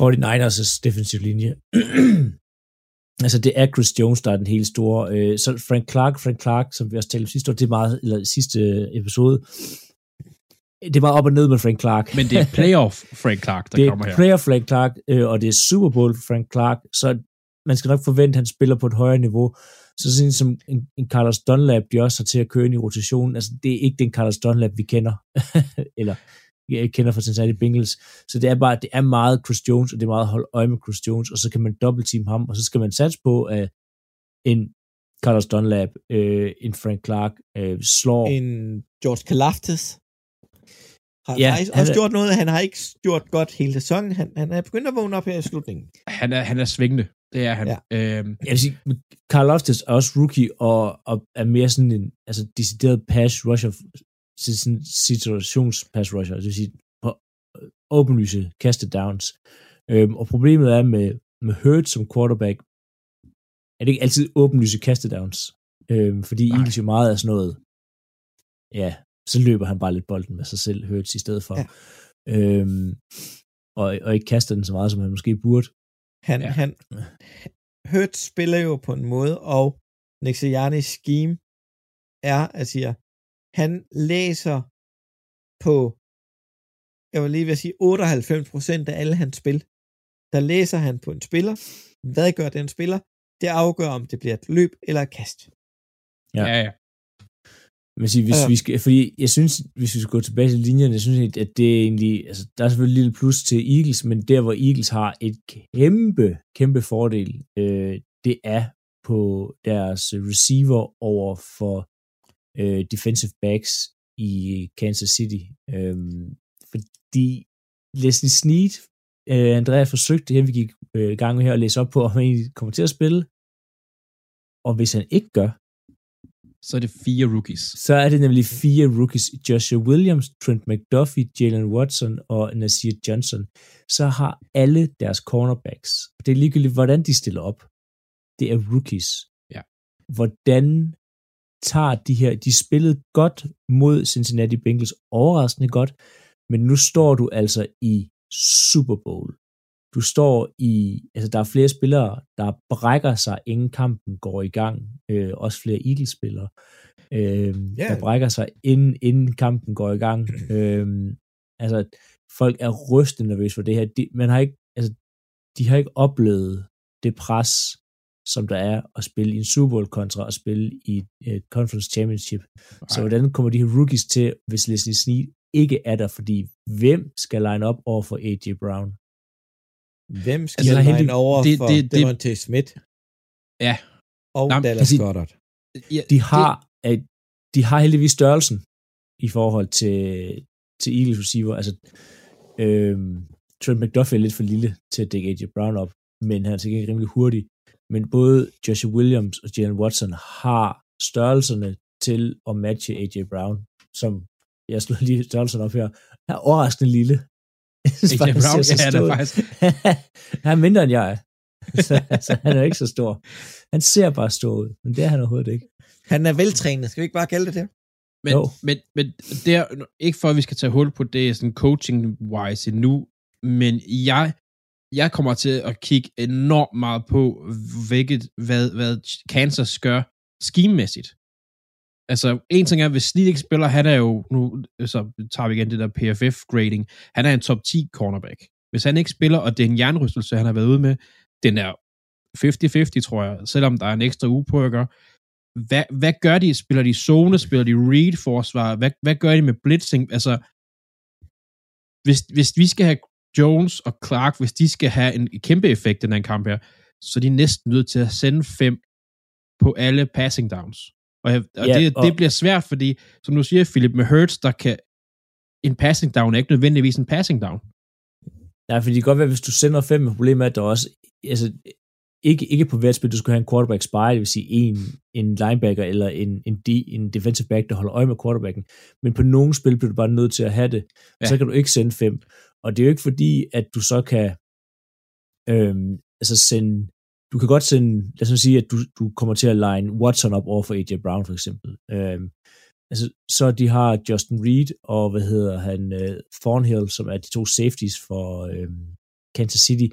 49ers' defensiv linje. altså det er Chris Jones, der er den helt store. Øh, så Frank Clark, Frank Clark, som vi også talte om sidste år, det er meget, eller sidste episode, det er meget op og ned med Frank Clark. Men det er playoff Frank Clark, der det kommer er her. player Frank Clark, øh, og det er Super Bowl Frank Clark, så man skal nok forvente, at han spiller på et højere niveau. Så sådan som en, en Carlos Dunlap, de også har til at køre ind i rotationen, altså det er ikke den Carlos Dunlap, vi kender, eller jeg kender fra Cincinnati Bengals. Så det er bare, det er meget Chris Jones, og det er meget at holde øje med Chris Jones, og så kan man dobbeltteam ham, og så skal man satse på, at en Carlos Dunlap, øh, en Frank Clark, øh, slår En George Kalaftis har Ja, faktisk han også er- gjort noget, han har ikke gjort godt hele sæsonen. Han, han er begyndt at vågne op her i slutningen. Han er, han er svingende. Det er han. Ja. Øhm, jeg vil sige, Carl Loftus er også rookie, og, og er mere sådan en altså, decideret pass rusher, sådan situations pass rusher, det vil sige på åbenlyse kastet downs. Øhm, og problemet er med, med Hurts som quarterback, er det ikke altid åbenlyse kastet downs. Øhm, fordi Nej. Eagles jo meget er sådan noget, ja, så løber han bare lidt bolden med sig selv, Hurts i stedet for. Ja. Øhm, og, og ikke kaster den så meget, som han måske burde. Han, Ja. han, Hurt spiller jo på en måde, og Sirianni's scheme er, at siger, han læser på, jeg vil lige vil sige, 98% af alle hans spil. Der læser han på en spiller. Hvad gør den spiller? Det afgør, om det bliver et løb eller et kast. Ja. ja, ja. Men sige, hvis Ja. vi skal, fordi jeg synes, hvis vi skal gå tilbage til linjerne, jeg synes at det er egentlig, altså der er selvfølgelig et lille plus til Eagles, men der hvor Eagles har et kæmpe, kæmpe fordel, øh, det er på deres receiver over for øh, defensive backs i Kansas City. Øhm, fordi Leslie Snead, øh, Andreas forsøgte her, vi gik øh, i gang med her at læse op på, om han egentlig kommer til at spille. Og hvis han ikke gør, Så er det fire rookies. så er det nemlig fire rookies. Joshua Williams, Trent McDuffie, Jalen Watson og Nasir Johnson. Så har alle deres cornerbacks. Det er ligegyldigt, hvordan de stiller op. Det er rookies. Ja. Hvordan tager de her... De spillede godt mod Cincinnati Bengals, overraskende godt, men nu står du altså i Super Bowl. Du står i, altså der er flere spillere, der brækker sig, inden kampen går i gang. Øh, også flere Eagles-spillere, øh, Ja. der brækker sig, inden, inden kampen går i gang. Øh, altså, folk er rystende nervøse for det her. De, man har ikke, altså, de har ikke oplevet det pres, som der er at spille i en Super Bowl kontra at spille i et Conference Championship. Nej. Så hvordan kommer de her rookies til, hvis Leslie Snead ikke er der, fordi hvem skal line op over for A.J. Brown? Hvem skal Altså, altså, heldig- line over det- for det- det- Devontae Smith Ja. og Nå, Dallas altså, Goddard? Ja, De har, at de har heldigvis størrelsen i forhold til, til Eagles receiver. Altså, øhm, Trent McDuffie er lidt for lille til at dække A.J. Brown op, men han er til gengæld rimelig hurtig. Men både Joshua Williams og Jalen Watson har størrelserne til at matche A.J. Brown, som jeg slår lige størrelsen op her, er overraskende lille. A.J. Brown, ja, han er faktisk- han er mindre end jeg er. Så, altså, han er ikke så stor. Han ser bare stor ud, men det er han overhovedet ikke. Han er veltrænet. Skal vi ikke bare kalde det det? Men, Jo. men, men det er ikke for, at vi skal tage hul på det sådan coaching-wise endnu, men jeg, jeg kommer til at kigge enormt meget på, hvilket, hvad, hvad Kansas gør schememæssigt. Altså, en ting er, hvis Snit ikke spiller, han er jo, nu så tager vi igen det der PFF-grading, han er en top 10 cornerback. Hvis han ikke spiller, og det er en jernrystelse, han har været ude med, den er 50-50, tror jeg, selvom der er en ekstra uge på at gøre. Hvad, hvad gør de? Spiller de zone? Spiller de read-forsvar? Hvad, hvad gør de med blitzing? Altså, hvis, hvis vi skal have Jones og Clark, hvis de skal have en kæmpe effekt i den her kamp her, så er de næsten nødt til at sende fem på alle passing downs. Og, jeg, og, Ja, det, og- det bliver svært, fordi, som du siger, Philip, med Hurts, der kan en passing down er ikke nødvendigvis en passing down. Nej, fordi det kan godt være, hvis du sender fem, men problemet er, at der også, altså, ikke, ikke på hvert spil, du skal have en quarterback spy, det vil sige en, en linebacker eller en, en, D, en defensive back, der holder øje med quarterbacken. Men på nogle spil bliver du bare nødt til at have det. Ja. så kan du ikke sende fem. Og det er jo ikke fordi, at du så kan øhm, altså sende, du kan godt sende, lad os sige, at du, du kommer til at line Watson op over for AJ Brown for eksempel. Øhm, altså, så de har Justin Reed og, hvad hedder han, uh, Thornhill, som er de to safeties for øhm, Kansas City.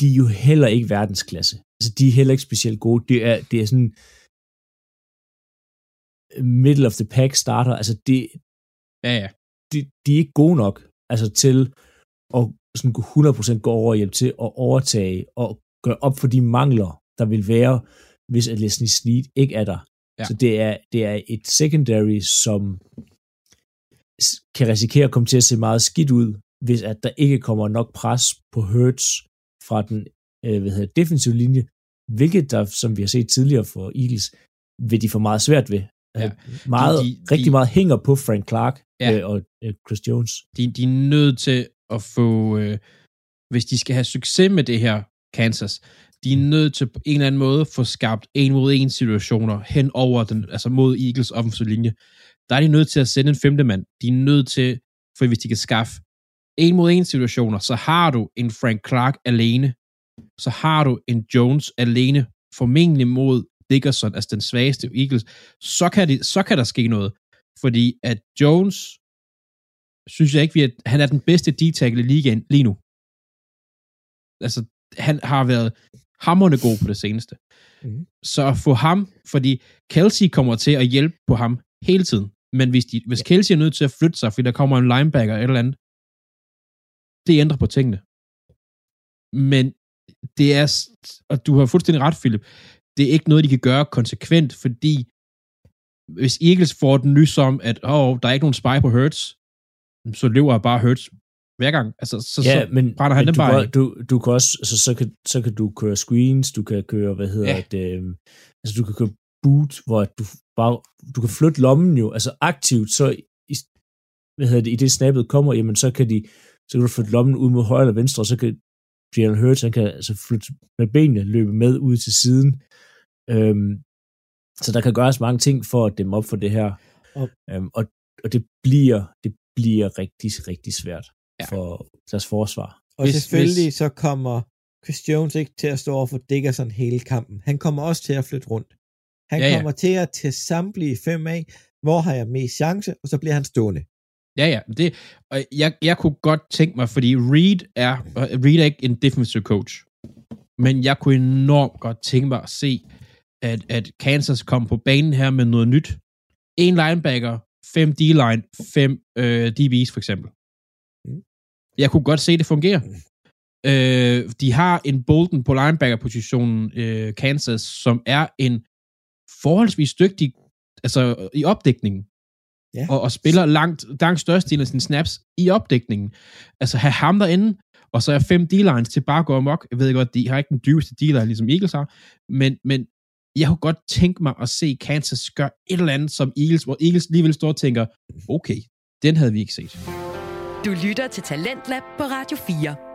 De er jo heller ikke verdensklasse. Altså, de er heller ikke specielt gode. Det er, det er sådan middle of the pack starter. Altså, det, Ja, ja. de, de er ikke gode nok altså til at sådan gå 100% gå over og hjælpe til at overtage og gøre op for de mangler, der vil være, hvis at Leslie Snead ikke er der. Ja. Så det er, det er et secondary, som kan risikere at komme til at se meget skidt ud, hvis at der ikke kommer nok pres på Hurts fra den øh, hvad hedder, defensive linje, hvilket der, som vi har set tidligere for Eagles, vil de få meget svært ved. Ja. Ja. Meget, De- de, rigtig meget hænger på Frank Clark Ja. øh, og øh, Chris Jones. De, de er nødt til at få, øh, hvis de skal have succes med det her Kansas, de er nødt til på en eller anden måde at få skabt en mod en situationer hen over den, altså mod Eagles offensive linje. Der er de nødt til at sende en femte mand. De er nødt til, for hvis de kan skaffe en mod en situationer, så har du en Frank Clark alene, så har du en Jones alene, formentlig mod Dickerson, altså den svageste Eagles, så kan, det, så kan der ske noget. Fordi at Jones, synes jeg ikke, vi er, han er den bedste D-tackle i ligaen lige nu. Altså, han har været hammerne god på det seneste. Mm. Så at få ham, fordi Kelsey kommer til at hjælpe på ham hele tiden, men hvis, de, hvis Kelsey er nødt til at flytte sig, fordi der kommer en linebacker eller eller andet, det ændrer på tingene. Men det er, og du har fuldstændig ret, Philip, det er ikke noget, de kan gøre konsekvent, fordi hvis Eagles får den nys om, at oh, der er ikke nogen spy på Hurts, så løber jeg bare Hurts hver gang. Altså, så, ja, så men, brænder han men den du, bare kan, du, du kan også, altså, så, kan, så kan du køre screens, du kan køre, hvad hedder Ja. det, øh, altså du kan køre boot, hvor du bare, du kan flytte lommen jo, altså aktivt, så i, hvad hedder det, i det snappet kommer, jamen så kan de, så kan du flytte lommen ud mod højre eller venstre, og så kan Jalen Hurts, han kan altså flytte med benene, løbe med ud til siden. Øhm, så der kan gøres mange ting for at dæmme op for det her. Og- Øhm, og, og det bliver, det bliver rigtig, rigtig svært Ja. for deres forsvar. Og Hvis- selvfølgelig hvis- så kommer Chris Jones ikke til at stå over for Dickerson hele kampen. Han kommer også til at flytte rundt. Han Ja, ja, ja. kommer til at tage samtlige fem af, hvor har jeg mest chance, og så bliver han stående. Ja, ja. Det, og jeg, jeg kunne godt tænke mig, fordi Reed er, Reed er ikke en defensive coach, men jeg kunne enormt godt tænke mig at se, at, at Kansas kom på banen her med noget nyt. En linebacker, fem D-line, fem øh, DB's for eksempel. Mm. Jeg kunne godt se, det fungerer. Øh, de har en Bolton på linebacker-positionen, øh, Kansas, som er en forholdsvis dygtig altså i opdækningen Ja. og, og spiller langt, langt størstedelen af sine snaps i opdækningen. Altså have ham derinde, og så er fem D-lines til bare at gå amok. Jeg ved godt, de har ikke den dybeste D-line, ligesom Eagles har, men, men jeg kunne godt tænke mig at se Kansas gøre et eller andet som Eagles, hvor Eagles alligevel står og tænker, okay, den havde vi ikke set. Du lytter til Talentlab på Radio 4.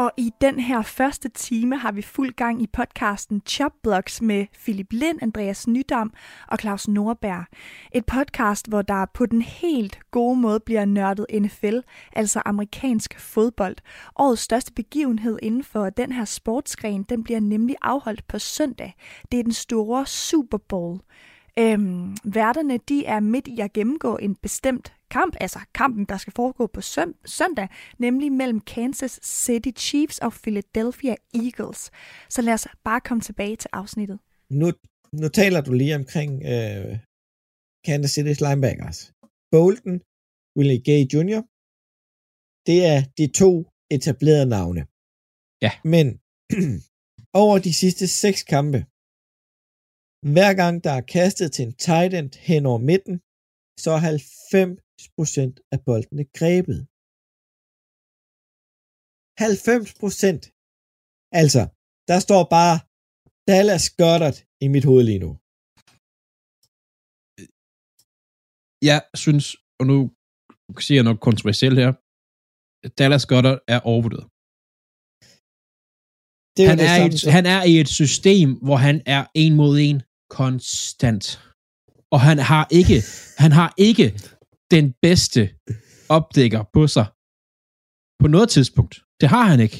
Og i den her første time har vi fuld gang i podcasten Chopblocks med Philip Lind, Andreas Nydam og Claus Norberg. Et podcast, hvor der på den helt gode måde bliver nørdet NFL, altså amerikansk fodbold. Årets største begivenhed inden for den her sportsgren, den bliver nemlig afholdt på søndag. Det er den store Super Bowl. Øhm, værterne de er midt i at gennemgå en bestemt kamp, altså kampen, der skal foregå på søn- søndag, nemlig mellem Kansas City Chiefs og Philadelphia Eagles. Så lad os bare komme tilbage til afsnittet. Nu, nu taler du lige omkring øh, Kansas City's linebackers. Bolton, Willie Gay Jr., det er de to etablerede navne. Ja. Men over de sidste seks kampe, hver gang der er kastet til en tight end hen over midten, så er 90% af boldene grebet. 90%! Altså, der står bare Dallas Goddard i mit hoved lige nu. Jeg synes, og nu siger jeg noget kontroversielt her, Dallas Goddard er overvurderet. Det er Han er, samme, et, han er i et system, hvor han er en mod en konstant. Og han har ikke, han har ikke den bedste opdækker på sig på noget tidspunkt. Det har han ikke.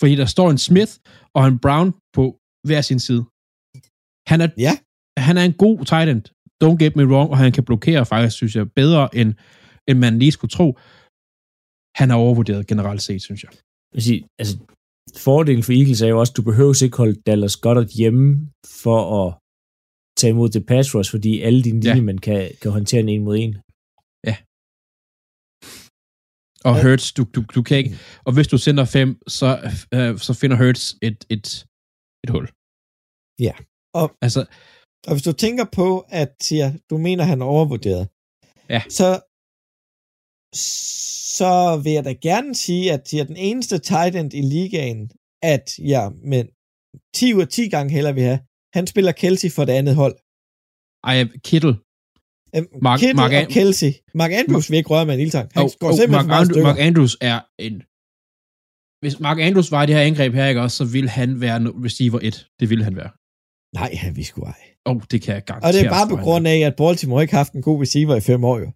Fordi der står en Smith og en Brown på hver sin side. Han er, Ja. han er en god tight end. Don't get me wrong, og han kan blokere faktisk, synes jeg, bedre end, end man lige skulle tro. Han er overvurderet generelt set, synes jeg. Jeg sige, altså, fordelen for Eagles er jo også, at du behøver ikke holde Dallas Goddard hjemme for at tage imod det pass rush, fordi alle dine Ja. linjemænd kan, kan håndtere en en mod en. Og Ja. Hurts, du, du, du kan ikke... Og hvis du sender fem, så, øh, så finder Hurts et, et, et hul. Ja. Og- altså, Og hvis du tænker på, at siger, du mener, han er overvurderet, Ja. så, så vil jeg da gerne sige, at siger, den eneste tight end i ligaen, at jeg med 10 ud af 10 gange hellere vil have, han spiller Kelsey for det andet hold. ej, Kittle. Øhm, Mark- Kittle Mark og Kelsey. Mark Andrews vil ikke røre med en ildtang. Han Og, går og simpelthen Mark, stykker. Mark Andrews er en... Hvis Mark Andrews var i det her angreb her, ikke også, så ville han være receiver 1. Det ville han være. Nej, han vil sgu ej. Og oh, det kan jeg garantere. Og det er bare på grund af, at Baltimore ikke har haft en god receiver i fem år jo.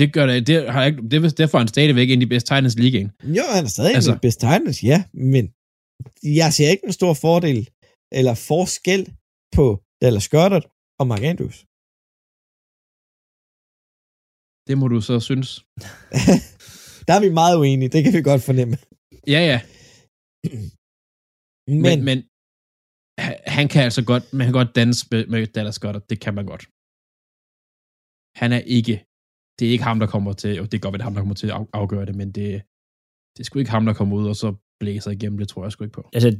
Det gør det. Det har ikke, det, derfor er han stadigvæk en af de bedste Titans i ligaen. Jo, han er stadig Altså- en bedste Titans, ja, men jeg ser ikke en stor fordel eller forskel på Dallas Goddard og Mark Andrews. Det må du så synes. Der er vi meget uenige, det kan vi godt fornemme. Ja, ja. Men, Men, men han- kan altså godt, man kan godt danse med, med Dallas Goddard. Det kan man godt. Han er ikke, det er ikke ham, der kommer til, og det er godt, at det er ham, der kommer til at af- afgøre det, men det, det er sgu ikke ham, der kommer ud og så blæser igennem. Det tror jeg sgu ikke på. Altså,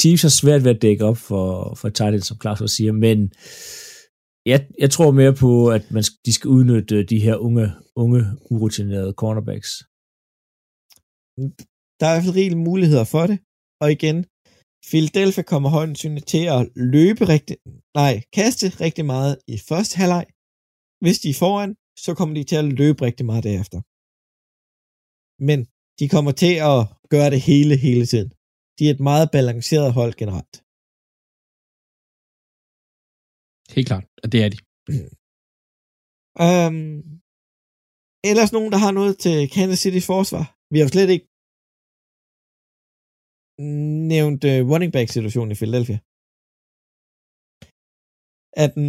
Chiefs har svært ved at dække op for, for Titans, som Claus også siger, men jeg, jeg tror mere på, at man, de skal udnytte øh, de her unge, unge urutinerede cornerbacks. Der er i hvert fald rigelige muligheder for det. Og igen, Philadelphia kommer højden synligt til at løbe rigtig, nej, kaste rigtig meget i første halvleg. Hvis de er foran, så kommer de til at løbe rigtig meget derefter. Men de kommer til at gøre det hele, hele tiden. De er et meget balanceret hold generelt. Helt klart, at det er de. Um, ellers nogen, der har noget til Kansas City's forsvar. Vi har jo slet ikke nævnt uh, running back situationen i Philadelphia. At den,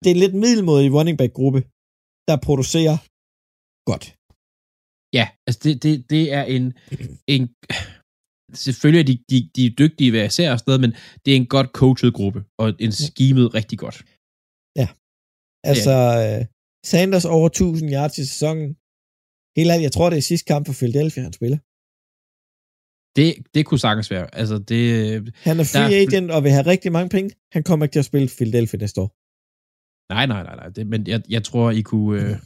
det er en lidt middelmodig running back gruppe, der producerer godt. Ja, altså det, det, det er en, en selvfølgelig er de, de, de er dygtige hver især sted, men det er en godt coachet gruppe, og en skimet rigtig godt. Altså, uh, Sanders over 1000 yards i sæsonen. Helt ærligt, jeg tror, det er sidste kamp for Philadelphia, han spiller. Det, det kunne sagtens være. Altså det, Han er free Der er- agent og vil have rigtig mange penge. Han kommer ikke til at spille Philadelphia næste år. nej, nej, nej, nej. Det, men jeg, jeg tror, I kunne, øh,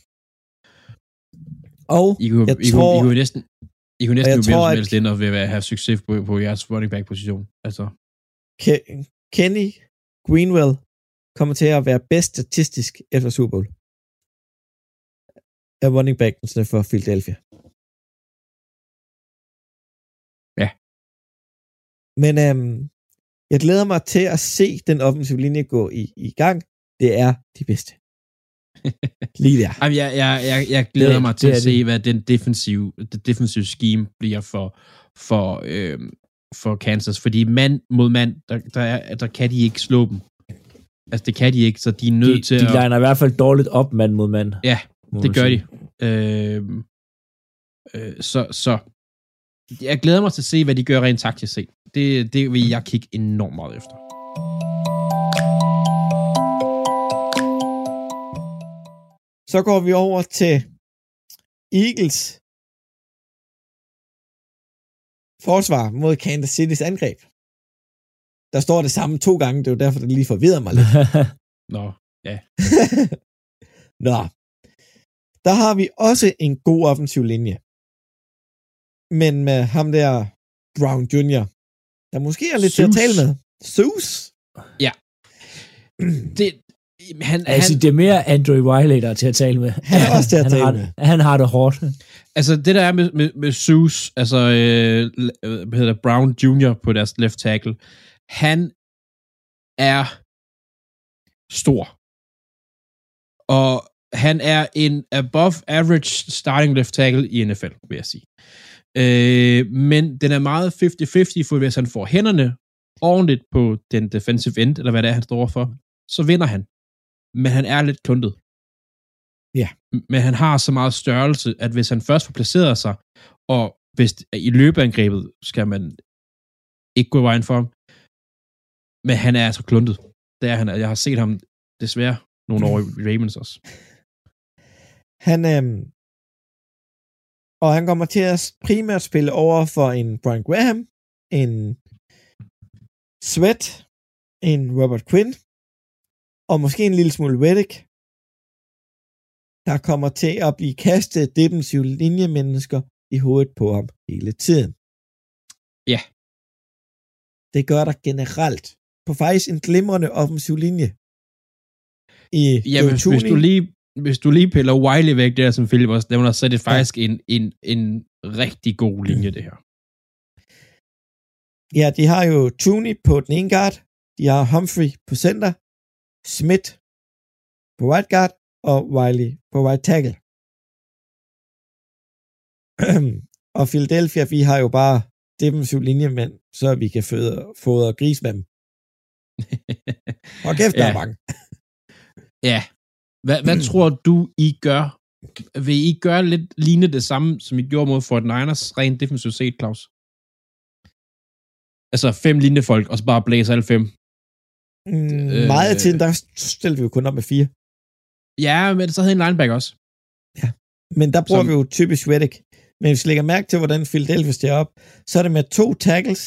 Og I kunne, Jeg I, tror- kunne, I kunne næsten, I kunne næsten jeg jo tror, som helst og ved at have succes på, på jeres running back position. Altså, Ke- Kenny Greenwell kommer til at være bedst statistisk efter Super Bowl. Af running backsene for Philadelphia. Ja. Men øhm, jeg glæder mig til at se den offensive linje gå i, i gang. Det er de bedste. Lige der. Jamen, jeg, jeg, jeg, jeg glæder Det- mig det til er at se, det. hvad den defensive, det defensive scheme bliver for, for, øh, for Kansas. Fordi mand mod mand, der, der, er, der kan de ikke slå dem. Altså, det kan de ikke, så de er nødt De, til de at... liner i hvert fald dårligt op mand mod mand. Ja, det gør de. sige. Øh, øh, så, så jeg glæder mig til at se, hvad de gør rent taktisk set. Det, det vil jeg kigge enormt meget efter. Så går vi over til Eagles forsvar mod Kansas City's angreb. Der står det samme to gange, det er jo derfor, det lige forvirrer mig lidt. Nå, Nå. Der har vi også en god offensiv linje. Men med ham der Brown Jr., der måske er lidt til at Zeus. tale med. Zeus. det, han, Jeg han, siger, det er mere Andrew Wiley, der er til at tale med. Han er også til at han tale har, med. Han har det hårdt. Altså, det der er med, med, med Zeus, altså, øh, hvad hedder Brown Jr. på deres left tackle, han er stor. Og han er en above average starting left tackle i NFL, vil jeg sige. Øh, men den er meget 50-50, for hvis han får hænderne ordentligt på den defensive end, eller hvad det er, han står for, så vinder han. Men han er lidt kluntet men han har så meget størrelse, at hvis han først får placeret sig, og hvis i løbeangrebet skal man ikke gå i vejen for ham, men han er altså kluntet. Det er han. Jeg har set ham desværre nogle år i Ravens også. Han, øhm, og han kommer til at primært spille over for en Brian Graham, en Sweat, en Robert Quinn, og måske en lille smule Reddick, der kommer til at blive kastet defensive linjemennesker i hovedet på ham hele tiden. Ja. Det gør der generelt på faktisk en glimrende offensiv linje. I Ja, hvis, hvis, du lige, hvis du lige piller Wiley væk der, som Philip også nævner, så er det faktisk en, en, en rigtig god linje, det her. Ja, de har jo Tooney på den ene guard, de har Humphrey på center, Smith på right guard, og Wiley på right tackle. og Philadelphia, vi har jo bare defensiv linjemænd, så vi kan føde, fodre gris med dem. Og kæft, der Ja. er mange. Ja. Hvad, hvad tror du, I gør? Vil I gøre lidt lignende det samme, som I gjorde mod Fort Niners, rent defensivt set, Claus? Altså fem linjefolk, og så bare blæse alle fem. Mm, Øh. meget af tiden, der stiller vi jo kun op med fire. Ja, men så havde en linebacker også. Men der bruger Som- vi jo typisk Reddick. Men hvis vi lægger mærke til, hvordan Philadelphia står op, så er det med to tackles.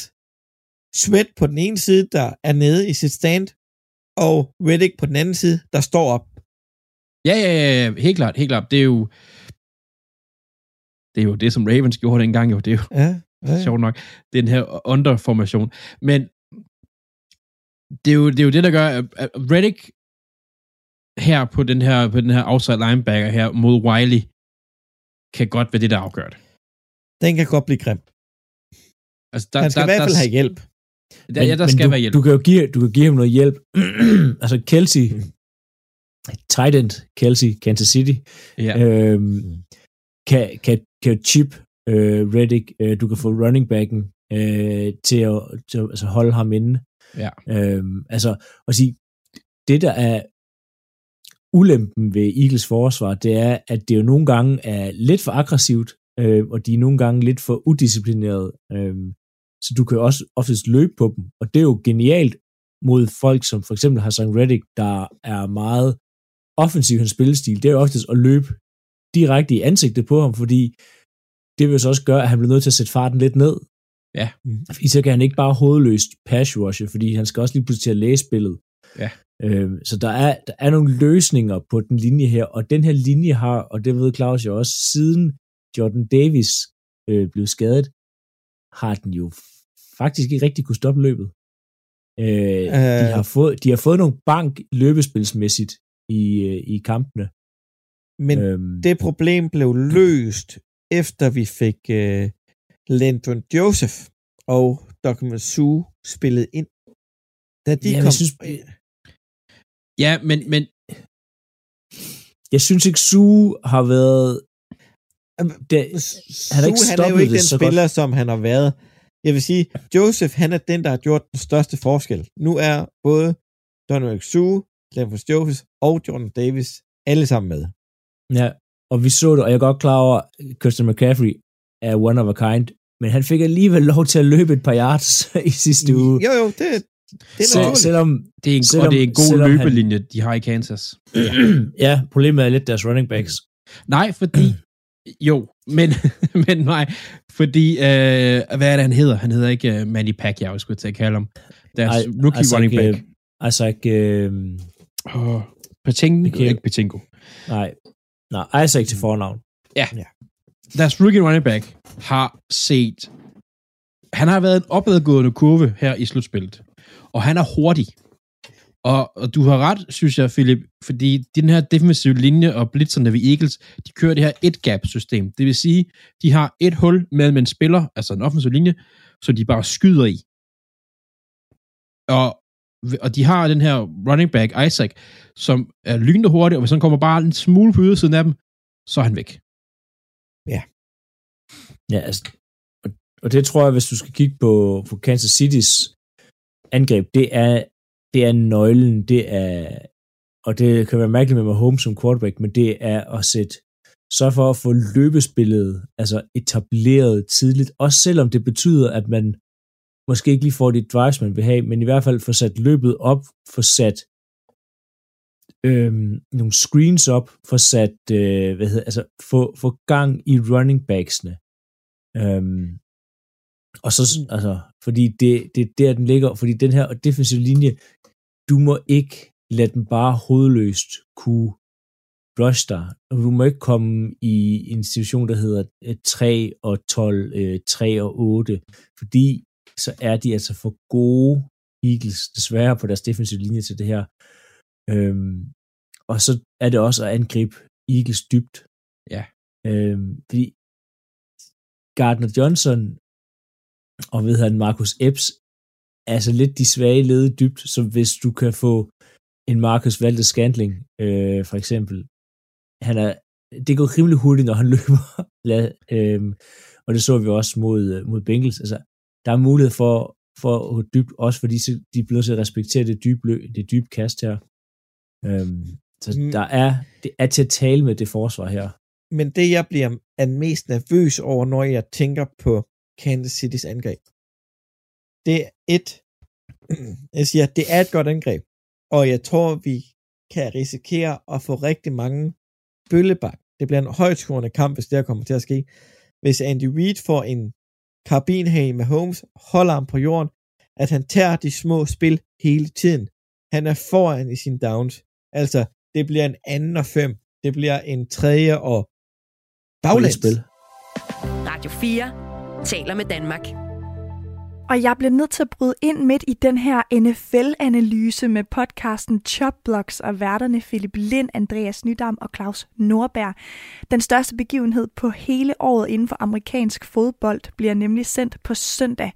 Sweat på den ene side, der er nede i sit stand, og Reddick på den anden side, der står op. Ja, ja, ja, ja, helt klart, helt klart. Det er jo, det er jo det, som Ravens gjorde dengang, jo. Det er jo Ja, ja. sjovt nok, den her underformation. Men det er jo det, er jo det der gør, at Reddick her på den her, på den her outside linebacker her mod Wiley, kan godt være det, der afgør det. Den kan godt blive grim. Altså, der, Han skal der, i hvert fald der, have hjælp. Der, ja, der skal du, være hjælp. Du kan jo give, du kan give ham noget hjælp. altså Kelsey, tight end Kelsey, Kansas City, ja. øhm, kan, kan, kan chip øh, Reddick, øh, du kan få running backen øh, til at, til at altså holde ham inde. Ja. Øhm, altså, at sige, det der er ulempen ved Eagles forsvar, det er, at det jo nogle gange er lidt for aggressivt, øh, og de er nogle gange lidt for udisciplineret. Øh, så du kan jo også oftest løbe på dem, og det er jo genialt mod folk, som for eksempel har Hassan Reddick, der er meget offensiv i hans spillestil. Det er jo oftest at løbe direkte i ansigtet på ham, fordi det vil så også gøre, at han bliver nødt til at sætte farten lidt ned. Ja. Fordi så kan han ikke bare hovedløst pass rushe, fordi han skal også lige pludselig til at læse spillet. Ja. Øhm, så der er, der er nogle løsninger på den linje her, og den her linje har, og det ved Claus jo også, siden Jordan Davis øh, blev skadet, har den jo faktisk ikke rigtig kunne stoppe løbet. Øh, Øh. de, har fået, de har fået nogle bank løbespilsmæssigt i, øh, i kampene. Men øhm, det problem blev løst, efter vi fik uh, Landon Joseph og Document Sue spillet ind. Da de Ja, men kom... jeg synes- ja, men, men jeg synes ikke, Sue har været... Det, han har ikke Sue, han er jo ikke den spiller, godt. som han har været. Jeg vil sige, Joseph, han er den, der har gjort den største forskel. Nu er både Donald Sue, Landon Joseph og Jordan Davis alle sammen med. Ja, og vi så det, og jeg er godt klar over, at Christian McCaffrey er one of a kind, men han fik alligevel lov til at løbe et par yards i sidste uge. Jo, jo, det, det er naturligt. selvom, det er en, Selvom- og det er en god selvom han- løbelinje, de har i Kansas. ja, problemet er lidt deres running backs. Nej, fordi... Jo, men, men nej, fordi... Øh, hvad er det, han hedder? Han hedder ikke uh, Manny Pacquiao, skulle jeg til at kalde ham. Deres Ej, rookie altså running ikke, back. øh, Isaac, øh, Oh, Patingo, Okay. ikke Patingo. nej, nej, Isaac til fornavn. Deres rookie running back har set... Han har været en opadgående kurve her i slutspillet. Og han er hurtig. Og, og du har ret, synes jeg, Philip, fordi den her defensive linje og blitzerne ved Eagles, de kører det her et-gap-system. Det vil sige, de har et hul mellem en spiller, altså en offensiv linje, som de bare skyder i. Og, og de har den her running back, Isaac, som er lynende hurtig, og hvis han kommer bare en smule på ydersiden af dem, så er han væk. Ja, altså, og, og det tror jeg, hvis du skal kigge på, på Kansas City's angreb, det er, det er nøglen, det er, og det kan være mærkeligt med Mahomes som quarterback, men det er at sætte, så for at få løbespillet, altså etableret tidligt, også selvom det betyder, at man måske ikke lige får de drives, man vil have, men i hvert fald få sat løbet op, få sat øhm, nogle screens op, få sat, øh, hvad hedder, altså få, få gang i running backsene. Øhm, og så, altså, fordi det, det er der, den ligger, fordi den her defensive linje, du må ikke lade den bare hovedløst kunne rush dig. Du må ikke komme i en situation, der hedder øh, 3 og 12, øh, 3 og 8, fordi så er de altså for gode Eagles, desværre på deres defensive linje til det her. Øhm, og så er det også at angribe Eagles dybt. Ja. Øhm, fordi Gardner Johnson og ved han Marcus Epps er altså lidt de svage lede dybt, så hvis du kan få en Marcus Valdes Scantling, øh, for eksempel, han er, det går rimelig hurtigt, når han løber, Lad, øh, og det så vi også mod, øh, mod Bengals, altså, der er mulighed for, for at gå dybt, også fordi de bliver nødt til at respektere det dybe, løb, det dybe kast her. Øhm, så Mm. der er, det er til at tale med det forsvar her. Men det, jeg bliver er mest nervøs over, når jeg tænker på Kansas City's angreb, det er et, jeg siger, det er et godt angreb, og jeg tror, vi kan risikere at få rigtig mange bøllebak. Det bliver en højtskårende kamp, hvis det her kommer til at ske. Hvis Andy Reid får en karbinhag med Holmes, holder ham på jorden, at han tager de små spil hele tiden. Han er foran i sin downs. Altså, det bliver en anden og fem. Det bliver en tredje og baglæns. Radio 4 taler med Danmark. Og jeg bliver nødt til at bryde ind midt i den her NFL-analyse med podcasten Chopblocks og værterne Philip Lind, Andreas Nydam og Claus Norberg. Den største begivenhed på hele året inden for amerikansk fodbold bliver nemlig sendt på søndag.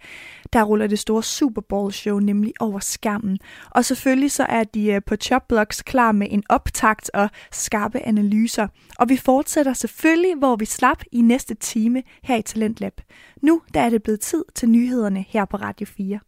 Der ruller det store Super Bowl show nemlig over skærmen. Og selvfølgelig så er de øh, på på Chopblocks klar med en optakt og skarpe analyser. Og vi fortsætter selvfølgelig, hvor vi slap i næste time her i Talentlab. Nu der er det blevet tid til nyhederne her på Radio 4.